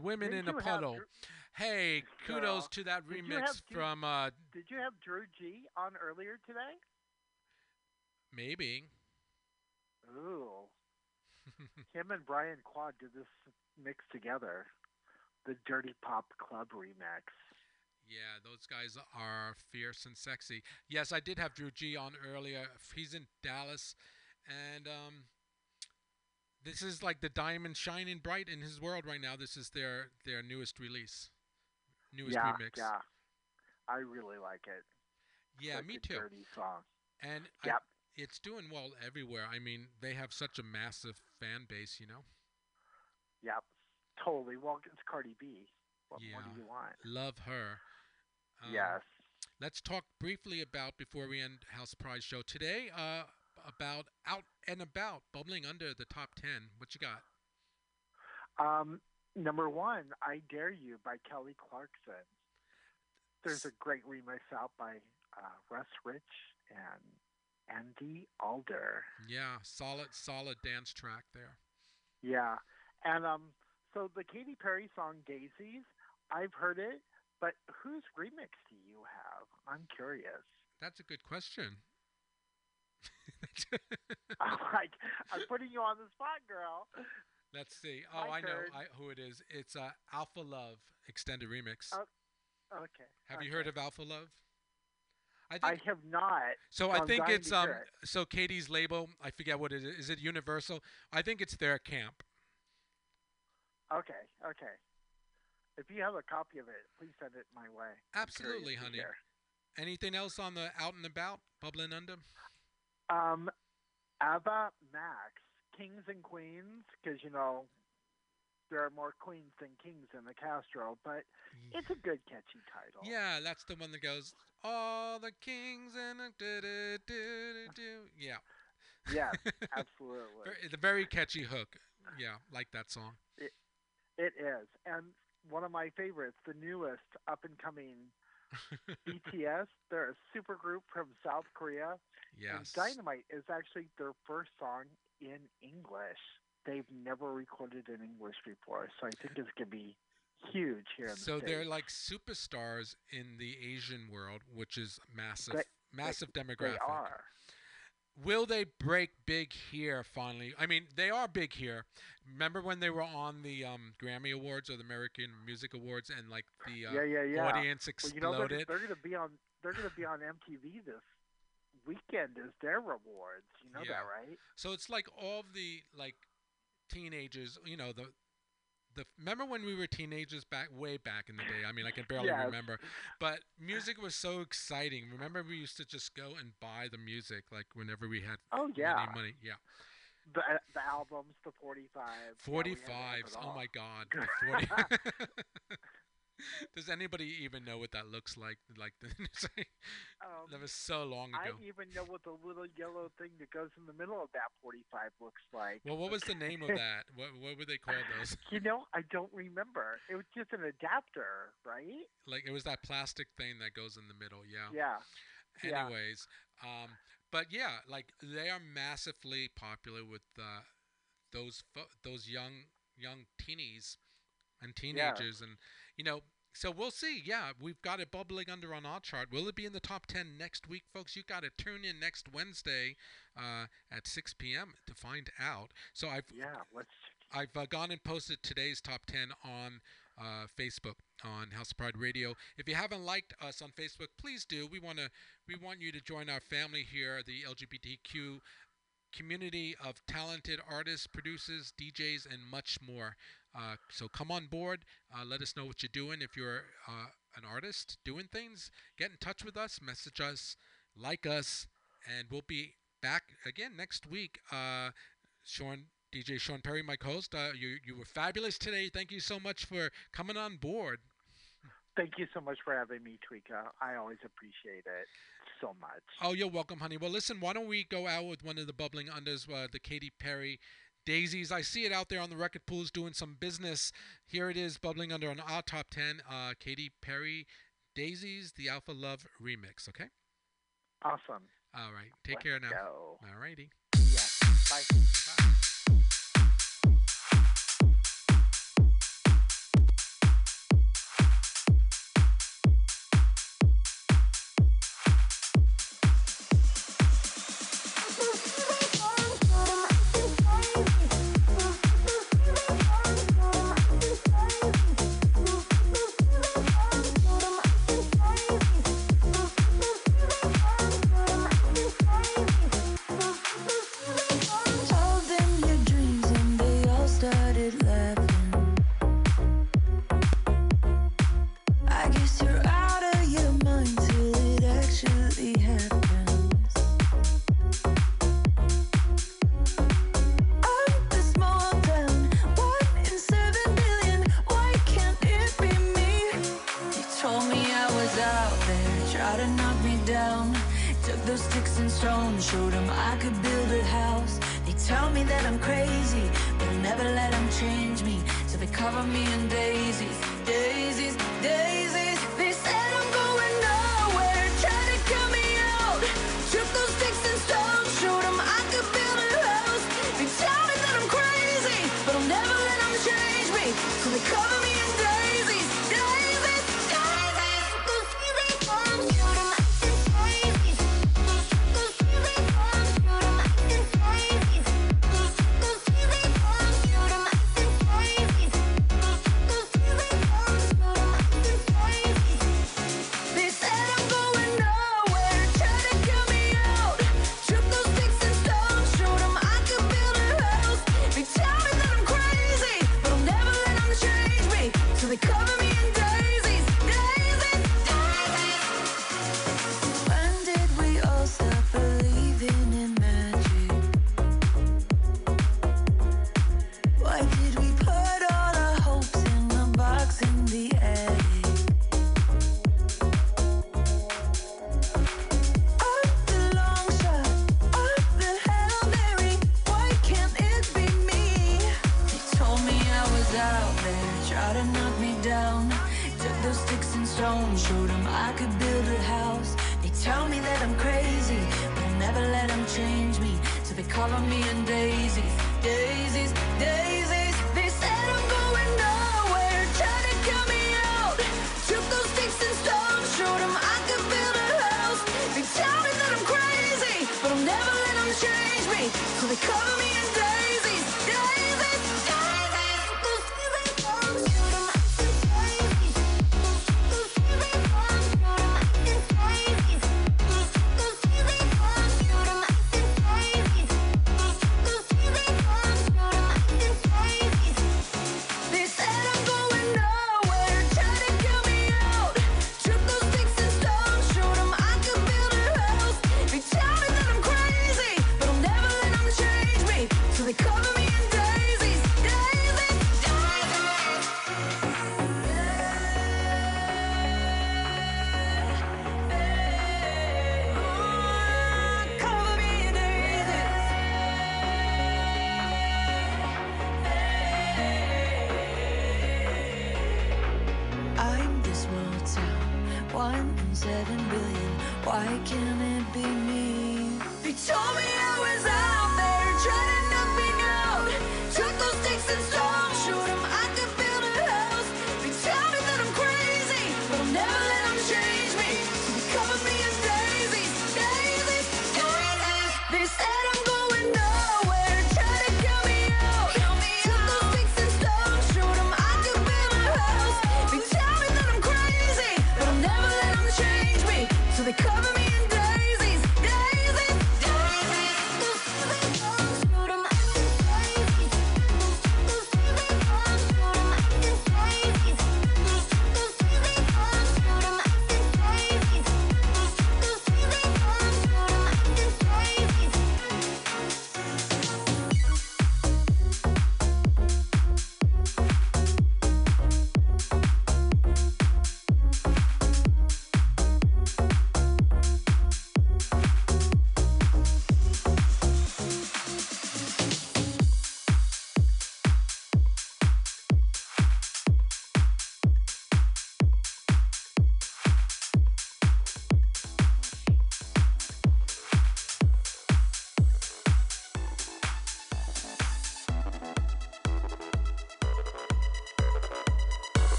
women did in a puddle. Drew, hey, kudos to that remix from. Uh, did you have Drew G on earlier today? Maybe. Ooh. Him and Brian Quad did this mix together, the Dirty Pop Club remix. Yeah, those guys are fierce and sexy. Yes, I did have Drew G on earlier. He's in Dallas, and um, this is like the diamond shining bright in his world right now. This is their their newest release, newest yeah, remix. Yeah, I really like it. Yeah, like me too. Dirty song. And yep. I, it's doing well everywhere. I mean, they have such a massive fan base, you know. Yep, totally. Well, it's Cardi B. What yeah. more do you want? Love her. Um, yes. Let's talk briefly about before we end House Prize Show today. Uh, about out and about bubbling under the top 10. What you got? Um, number one, I Dare You by Kelly Clarkson. There's a great remix out by uh, Russ Rich and Andy Alder. Yeah, solid, solid dance track there. Yeah. And um, so the Katy Perry song Daisies, I've heard it, but whose remix do you have? I'm curious. That's a good question. I'm like, I'm putting you on the spot, girl. Let's see. Oh, My I know. I, who it is. It's uh, Alpha Love extended remix. Oh, Okay. have you heard of Alpha Love? I I have not. So I think it's um. it. So Katy's label. I forget what it is. Is it Universal? I think it's their camp. Okay, okay. If you have a copy of it, please send it my way. Absolutely, honey. Anything else on the out and about, bubbling under? Um, Ava Max, Kings and Queens, because you know there are more queens than kings in the Castro, but it's a good catchy title. Yeah, that's the one that goes all the kings and a do do do do do. Yeah. Absolutely. The very catchy hook. Yeah, like that song. It, it is, and one of my favorites, the newest up and coming BTS. They're a super group from South Korea. And Yes. Dynamite is actually their first song in English. They've never recorded in English before, so I think it's gonna be huge here in So the they're like superstars in the Asian world, which is massive, They- massive they demographic. are. Will they break big here finally? I mean, they are big here. Remember when they were on the um, Grammy Awards or the American Music Awards, and like the uh, yeah, yeah, yeah. audience Well, you know, they're, they're gonna be on. They're gonna be on MTV this weekend as their rewards. You know Yeah. that, right? So it's like all the like teenagers, you know, the the remember when we were teenagers back way back in the day. I mean, I can barely Yes. remember. But music was so exciting. Remember we used to just go and buy the music like whenever we had Oh, yeah. money. Yeah. The uh, the albums, the forty five. 45s. Oh my god. the 40 Does anybody even know what that looks like? Like Um, that was so long ago. I even know what the little yellow thing that goes in the middle of that 45 looks like. Well, what was the name of that? What what were they called those? You know, I don't remember. It was just an adapter, right? Like it was that plastic thing that goes in the middle. Yeah. Yeah. Yeah. Anyways, um, but yeah, like they are massively popular with uh, those fo- those young young teenies and teenagers, and you know. So we'll see. Yeah, we've got it bubbling under on our chart. Will it be in the top 10 next week, folks? You got to tune in next Wednesday uh, at 6 p.m. to find out. So I've Yeah, let's. I've uh, gone and posted today's top 10 on uh, Facebook on House of Pride Radio. If you haven't liked us on Facebook, please do. We want to we want you to join our family here, the LGBTQ community of talented artists, producers, DJs, and much more. Uh, so come on board. Uh, let us know what you're doing. If you're uh, an artist doing things, get in touch with us, message us, like us, and we'll be back again next week. Uh, Sean, DJ Sean Perry, my host. Uh, you you were fabulous today. Thank you so much for coming on board. Thank you so much for having me, Tweeka. I always appreciate it so much. Oh, you're welcome, honey. Well, listen, why don't we go out with one of the bubbling unders, uh, the Katy Perry Daisies. I see it out there on the record pools doing some business. Here it is, bubbling under on our top 10, uh, Katy Perry Daisies, the Alpha Love remix, okay? Awesome. All right. Take Let's care now. go. All righty. Yeah. Bye. Told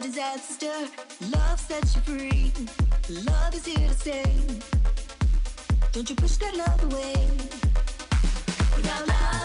disaster. Love sets you free. Love is here to stay. Don't you push that love away. Without love.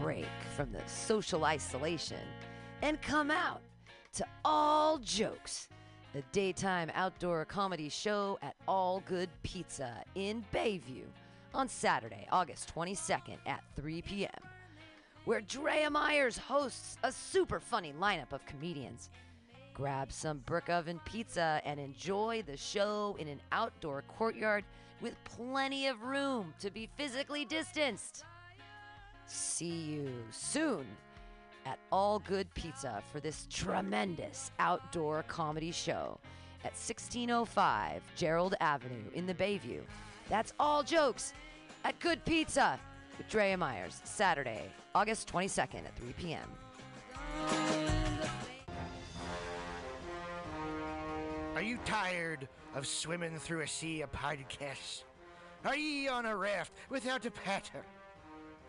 Break from the social isolation and come out to All Jokes, the daytime outdoor comedy show at All Good Pizza in Bayview on Saturday, August 22nd at 3 p.m., where Drea Myers hosts a super funny lineup of comedians. Grab some brick oven pizza and enjoy the show in an outdoor courtyard with plenty of room to be physically distanced. See you soon at All Good Pizza for this tremendous outdoor comedy show at 1605 Jerrold Avenue in the Bayview. That's all jokes at Good Pizza with Drea Myers, Saturday, August 22nd at 3 p.m. Are you tired of swimming through a sea of podcasts? Are ye on a raft without a paddle?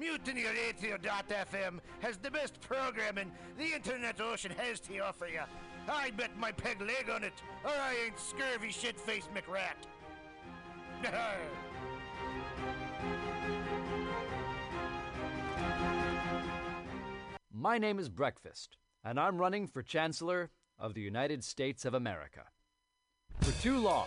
MutinyRadio.fm has the best programming the internet ocean has to offer you. I bet my peg leg on it, or I ain't scurvy shit-faced McRat. My name is Breakfast, and I'm running for Chancellor of the United States of America. For too long,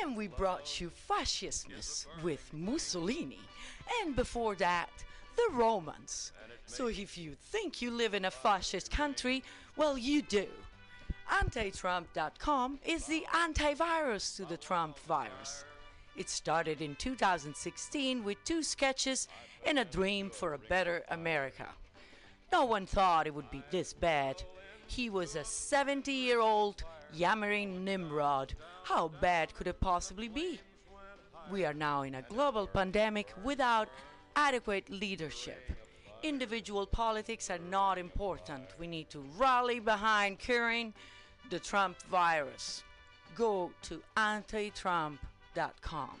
and we brought you fascismus with Mussolini, and before that, the Romans. So if you think you live in a fascist country, well, you do. Antitrump.com is the antivirus to the Trump virus. It started in 2016 with two sketches and a dream for a better America. No one thought it would be this bad. He was a 70 year old yammering Nimrod. How bad could it possibly be? We are now in a global pandemic without adequate leadership. Individual politics are not important. We need to rally behind curing the Trump virus. Go to antitrump.com.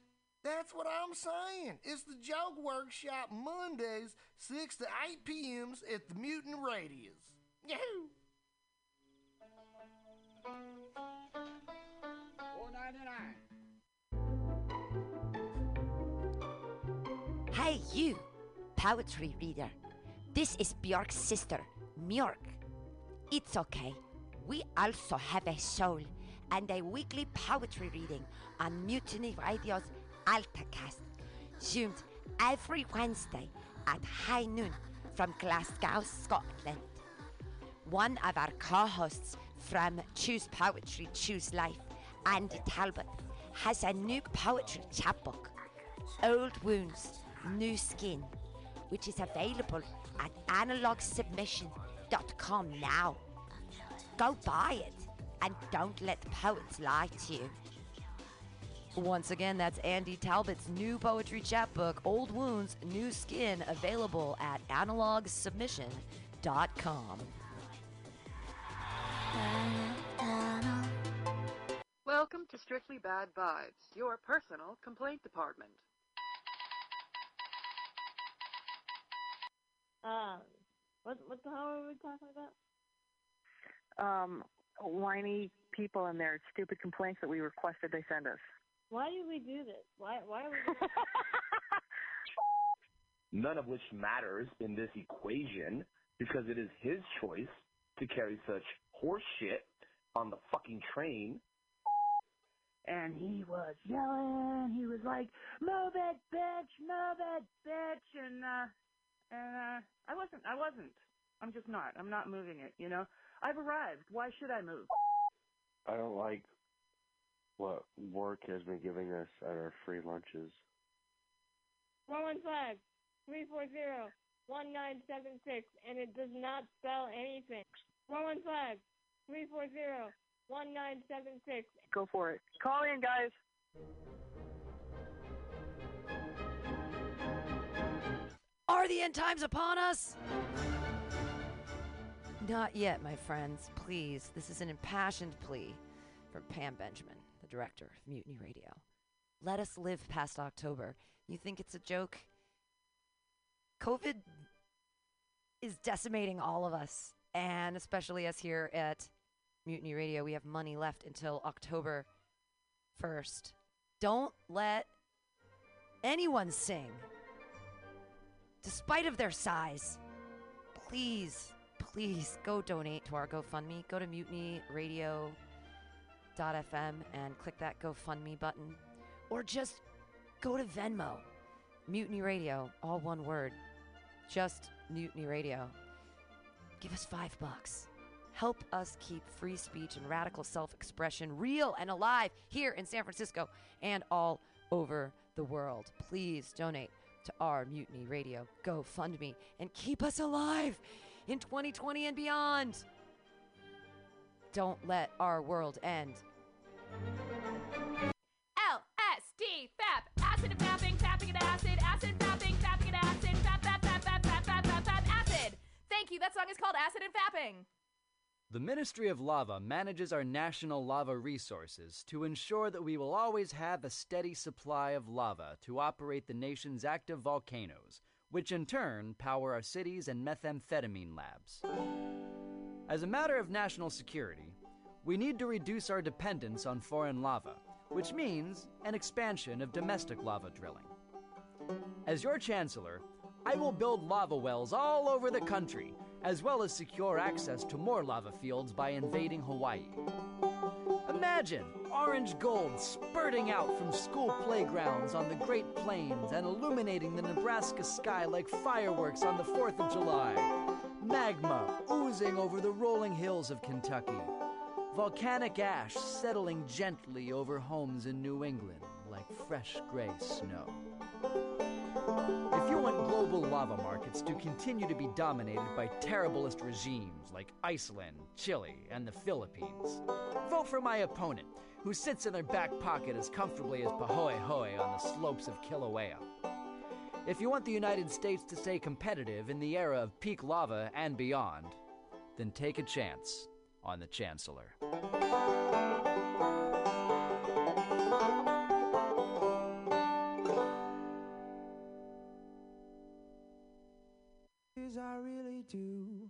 That's what I'm saying. It's the Joke Workshop Mondays, 6 to 8 p.m.s at the Mutant Radius. Yahoo! Hey, you, poetry reader. This is Bjork's sister, Mjork. It's okay. We also have a soul and a weekly poetry reading on Mutiny Radio's AltaCast, zoomed every Wednesday at high noon from Glasgow, Scotland. One of our co hosts from Choose Poetry, Choose Life, Andy Talbot, has a new poetry chapbook, Old Wounds, New Skin, which is available at analogsubmission.com now. Go buy it and don't let the poets lie to you. Once again, that's Andy Talbot's new poetry chapbook, Old Wounds, New Skin, available at analogsubmission.com. Welcome to Strictly Bad Vibes, your personal complaint department. Um, what what the hell are we talking about? um, whiny people and their stupid complaints that we requested they send us. Why did we do this? Why why are we? None of which matters in this equation because it is his choice to carry such horseshit on the fucking train. And he was yelling. He was like, "Move it, bitch! Move it, bitch!" And uh, and uh, I wasn't. I wasn't. I'm just not. I'm not moving it. You know. I've arrived. Why should I move? I don't like what work has been giving us at our free lunches. One one five three four zero one nine seven six, and it does not spell anything. One one five three four zero one nine seven six. Go for it. Call in, guys. Are the end times upon us? Not yet, my friends. Please, this is an impassioned plea from Pam Benjamin, the director of Mutiny Radio. Let us live past October. You think it's a joke? COVID is decimating all of us, and especially us here at Mutiny Radio. We have money left until October 1st. Don't let anyone sing, despite of their size. Please please go donate to our GoFundMe. Go to mutinyradio.fm and click that GoFundMe button. Or just go to Venmo. Mutiny Radio, all one word. Just Mutiny Radio. Give us five bucks. Help us keep free speech and radical self expression real and alive here in San Francisco and all over the world. Please donate to our Mutiny Radio GoFundMe and keep us alive in 2020 and beyond. Don't let our world end. LSD, FAP, acid and fapping, fapping and acid, acid, fapping, fapping and acid, fap, fap, fap, fap, fap, fap, fap, fap, acid. Thank you. That song is called Acid and Fapping. The Ministry of Lava manages our national lava resources to ensure that we will always have a steady supply of lava to operate the nation's active volcanoes, which in turn power our cities and methamphetamine labs. As a matter of national security, we need to reduce our dependence on foreign lava, which means an expansion of domestic lava drilling. As your chancellor, I will build lava wells all over the country, as well as secure access to more lava fields by invading Hawaii. Imagine orange gold spurting out from school playgrounds on the Great Plains and illuminating the Nebraska sky like fireworks on the 4th of July. Magma oozing over the rolling hills of Kentucky. Volcanic ash settling gently over homes in New England like fresh gray snow. If you want global lava markets to continue to be dominated by terriblest regimes like Iceland, Chile, and the Philippines, vote for my opponent, who sits in their back pocket as comfortably as Pahoehoe on the slopes of Kilauea. If you want the United States to stay competitive in the era of peak lava and beyond, then take a chance on the Chancellor. I really do.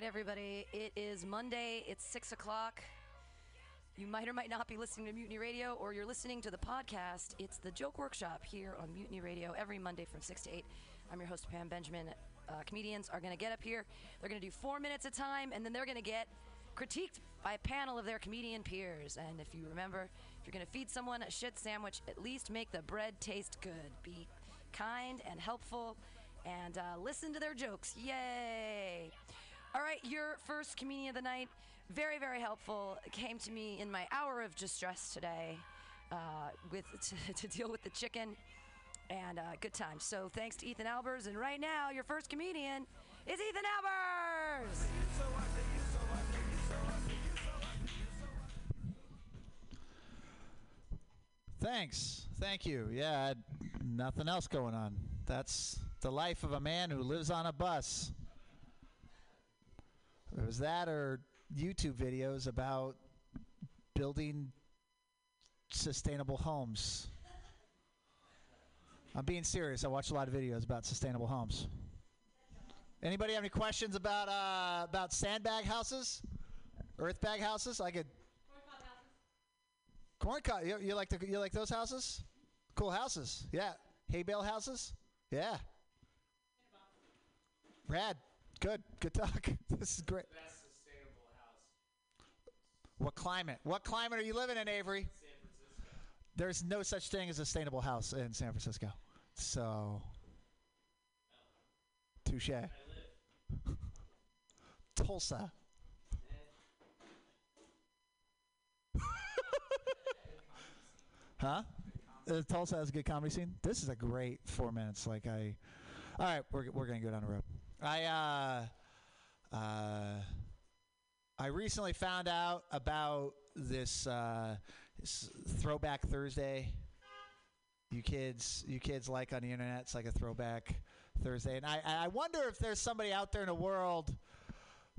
Right, everybody. It is Monday. It's 6 o'clock. You might or might not be listening to Mutiny Radio, or you're listening to the podcast. It's the Joke Workshop here on Mutiny Radio every Monday from 6 to 8. I'm your host, Pam Benjamin. Uh, comedians are going to get up here. They're going to do four minutes of time, and then they're going to get critiqued by a panel of their comedian peers. And if you remember, if you're going to feed someone a shit sandwich, at least make the bread taste good. Be kind and helpful, and uh, listen to their jokes. Yay! All right, your first comedian of the night, very, very helpful, came to me in my hour of distress today uh, with to, to deal with the chicken and uh, good times. So thanks to Ethan Albers. And right now, your first comedian is Ethan Albers. Thanks. Thank you. Yeah, nothing else going on. That's the life of a man who lives on a bus. It was that or YouTube videos about building sustainable homes. I'm being serious. I watch a lot of videos about sustainable homes. Anybody have any questions about uh, about sandbag houses, earth bag houses? I could. Corn cob. You, you like the you like those houses? Cool houses. Yeah. Hay bale houses. Yeah. Brad. Good. Good talk. this is great. What climate? What climate are you living in, Avery? There's no such thing as a sustainable house in San Francisco. So, touche. Tulsa. huh? Uh, Tulsa has a good comedy scene. This is a great four minutes. Like I, all right, we're we're gonna go down the road. I uh, uh, I recently found out about this, uh, this Throwback Thursday. You kids, you kids like on the internet. It's like a Throwback Thursday, and I I wonder if there's somebody out there in the world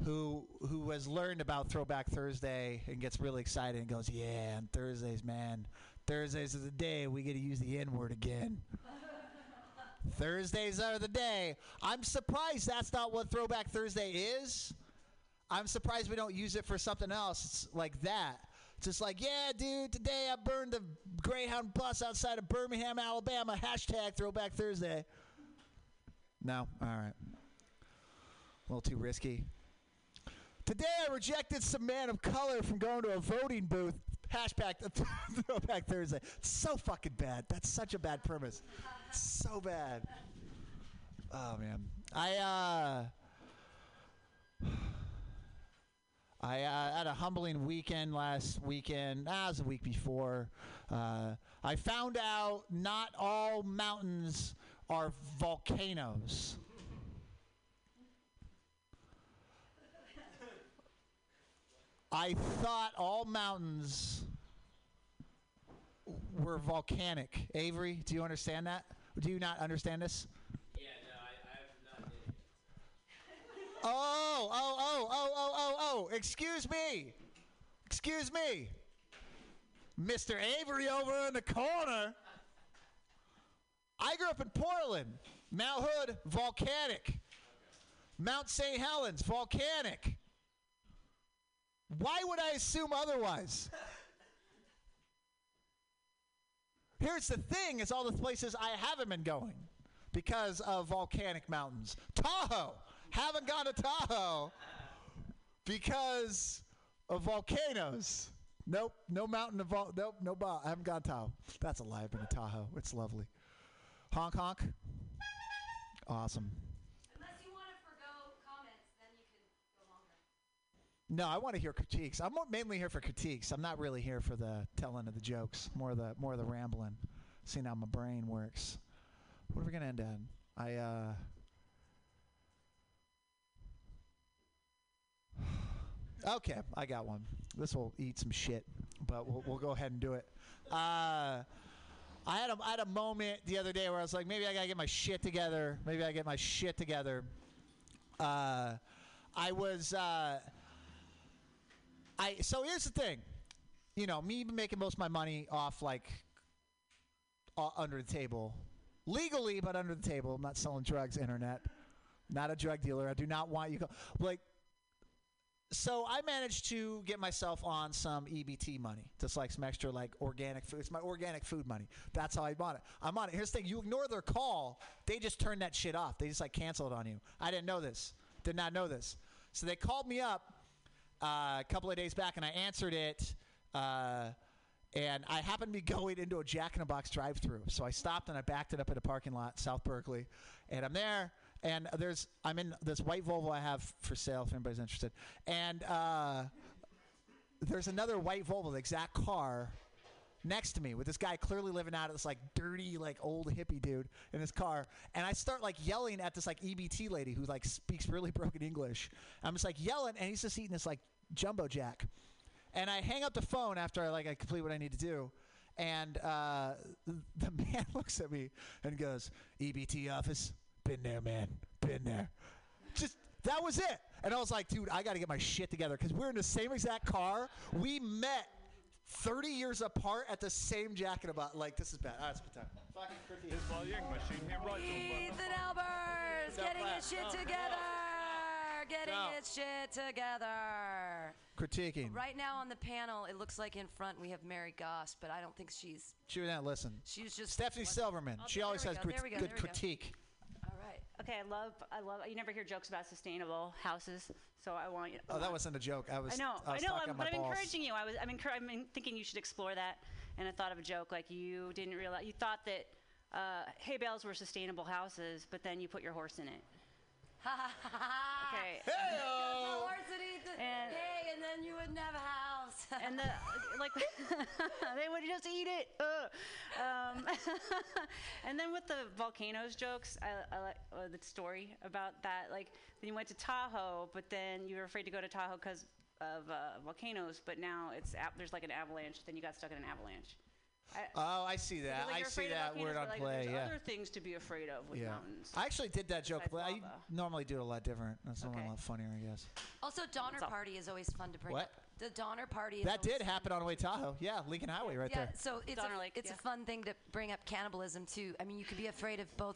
who who has learned about Throwback Thursday and gets really excited and goes, "Yeah, on Thursdays, man, Thursdays is the day we get to use the N word again." Thursdays are the day. I'm surprised that's not what Throwback Thursday is. I'm surprised we don't use it for something else like that. Just like, yeah, dude, today I burned a Greyhound bus outside of Birmingham, Alabama. Hashtag Throwback Thursday. No? All right. A little too risky. Today I rejected some man of color from going to a voting booth. Hashtag Throwback Thursday. So fucking bad. That's such a bad premise. So bad. Oh man. I uh I uh, had a humbling weekend last weekend. Ah, the week before. Uh, I found out not all mountains are volcanoes. I thought all mountains were volcanic. Avery, do you understand that? Do you not understand this? Oh, oh, oh, oh, oh, oh, oh. Excuse me. Excuse me. Mr. Avery over in the corner. I grew up in Portland. Mount Hood, volcanic. Mount St. Helens, volcanic. Why would I assume otherwise? Here's the thing: is all the places I haven't been going because of volcanic mountains. Tahoe, haven't gone to Tahoe because of volcanoes. Nope, no mountain of vol- nope, no I haven't gone to Tahoe. That's a lie. I've been to Tahoe. It's lovely. Honk honk. Awesome. No, I want to hear critiques. I'm mainly here for critiques. I'm not really here for the telling of the jokes. More the more of the rambling. Seeing how my brain works. What are we gonna end on? I uh. Okay, I got one. This will eat some shit, but we'll, we'll go ahead and do it. Uh, I had a I had a moment the other day where I was like, maybe I gotta get my shit together. Maybe I get my shit together. Uh, I was. Uh, I so here's the thing, you know, me making most of my money off like uh, under the table, legally, but under the table. I'm not selling drugs, internet. Not a drug dealer. I do not want you go like. So I managed to get myself on some EBT money, just like some extra like organic food. It's my organic food money. That's how I bought it. I'm on it. Here's the thing: you ignore their call, they just turn that shit off. They just like cancel it on you. I didn't know this. Did not know this. So they called me up uh, a couple of days back, and I answered it. Uh, and I happened to be going into a Jack in the Box drive-through, so I stopped and I backed it up in a parking lot, South Berkeley, and I'm there. And there's I'm in this white Volvo I have for sale if anybody's interested, and uh, there's another white Volvo, the exact car, next to me with this guy clearly living out of this like dirty like old hippie dude in his car and i start like yelling at this like ebt lady who like speaks really broken english i'm just like yelling and he's just eating this like jumbo jack. And i hang up the phone after i like i complete what i need to do. And uh, the man looks at me and goes ebt office? Been there man. Been there. Just that was it. And i was like dude i gotta get my shit together. Because we're in the same exact car. We met 30 years apart at the same jacket about like this is bad. Ah, it's bad time. Fucking critique. Ethan Albers getting his shit together. Getting No. his shit together. Critiquing. Right now on the panel, it looks like in front we have Mary Goss, but I don't think she's. She didn't listen. She's just Stephanie Silverman. Oh, She always has go, crit- go, good there go. critique. All right. Okay, I love, I love. You never hear jokes about sustainable houses, so I want you. Oh, that wasn't a joke. I was. I know, I, was know, I'm, but I'm balls. encouraging you. I was, I'm, encour- I'm thinking you should explore that, and I thought of a joke like you didn't realize, you thought that uh, hay bales were sustainable houses, but then you put your horse in it. Okay. The horse would eat And- hay, and then you wouldn't have a house. and the like they would just eat it Ugh. um, and then with the volcanoes jokes i, I like uh, the story about that like then you went to tahoe but then you were afraid to go to tahoe because of uh, volcanoes but now it's there's like an avalanche then you got stuck in an avalanche I, Oh, I see that. like I see that word on like, play. there's Yeah. other things to be afraid of with yeah. mountains I actually did that joke, but I normally do it a lot different. That's a lot funnier, I guess. Also, Donner Party is always fun to bring What? up. The Donner Party is That did happen on the way Tahoe. Yeah, Lincoln Highway right yeah, there. so it's, Donner a, Lake, it's yeah. a fun thing to bring up cannibalism too. I mean, you could be afraid of both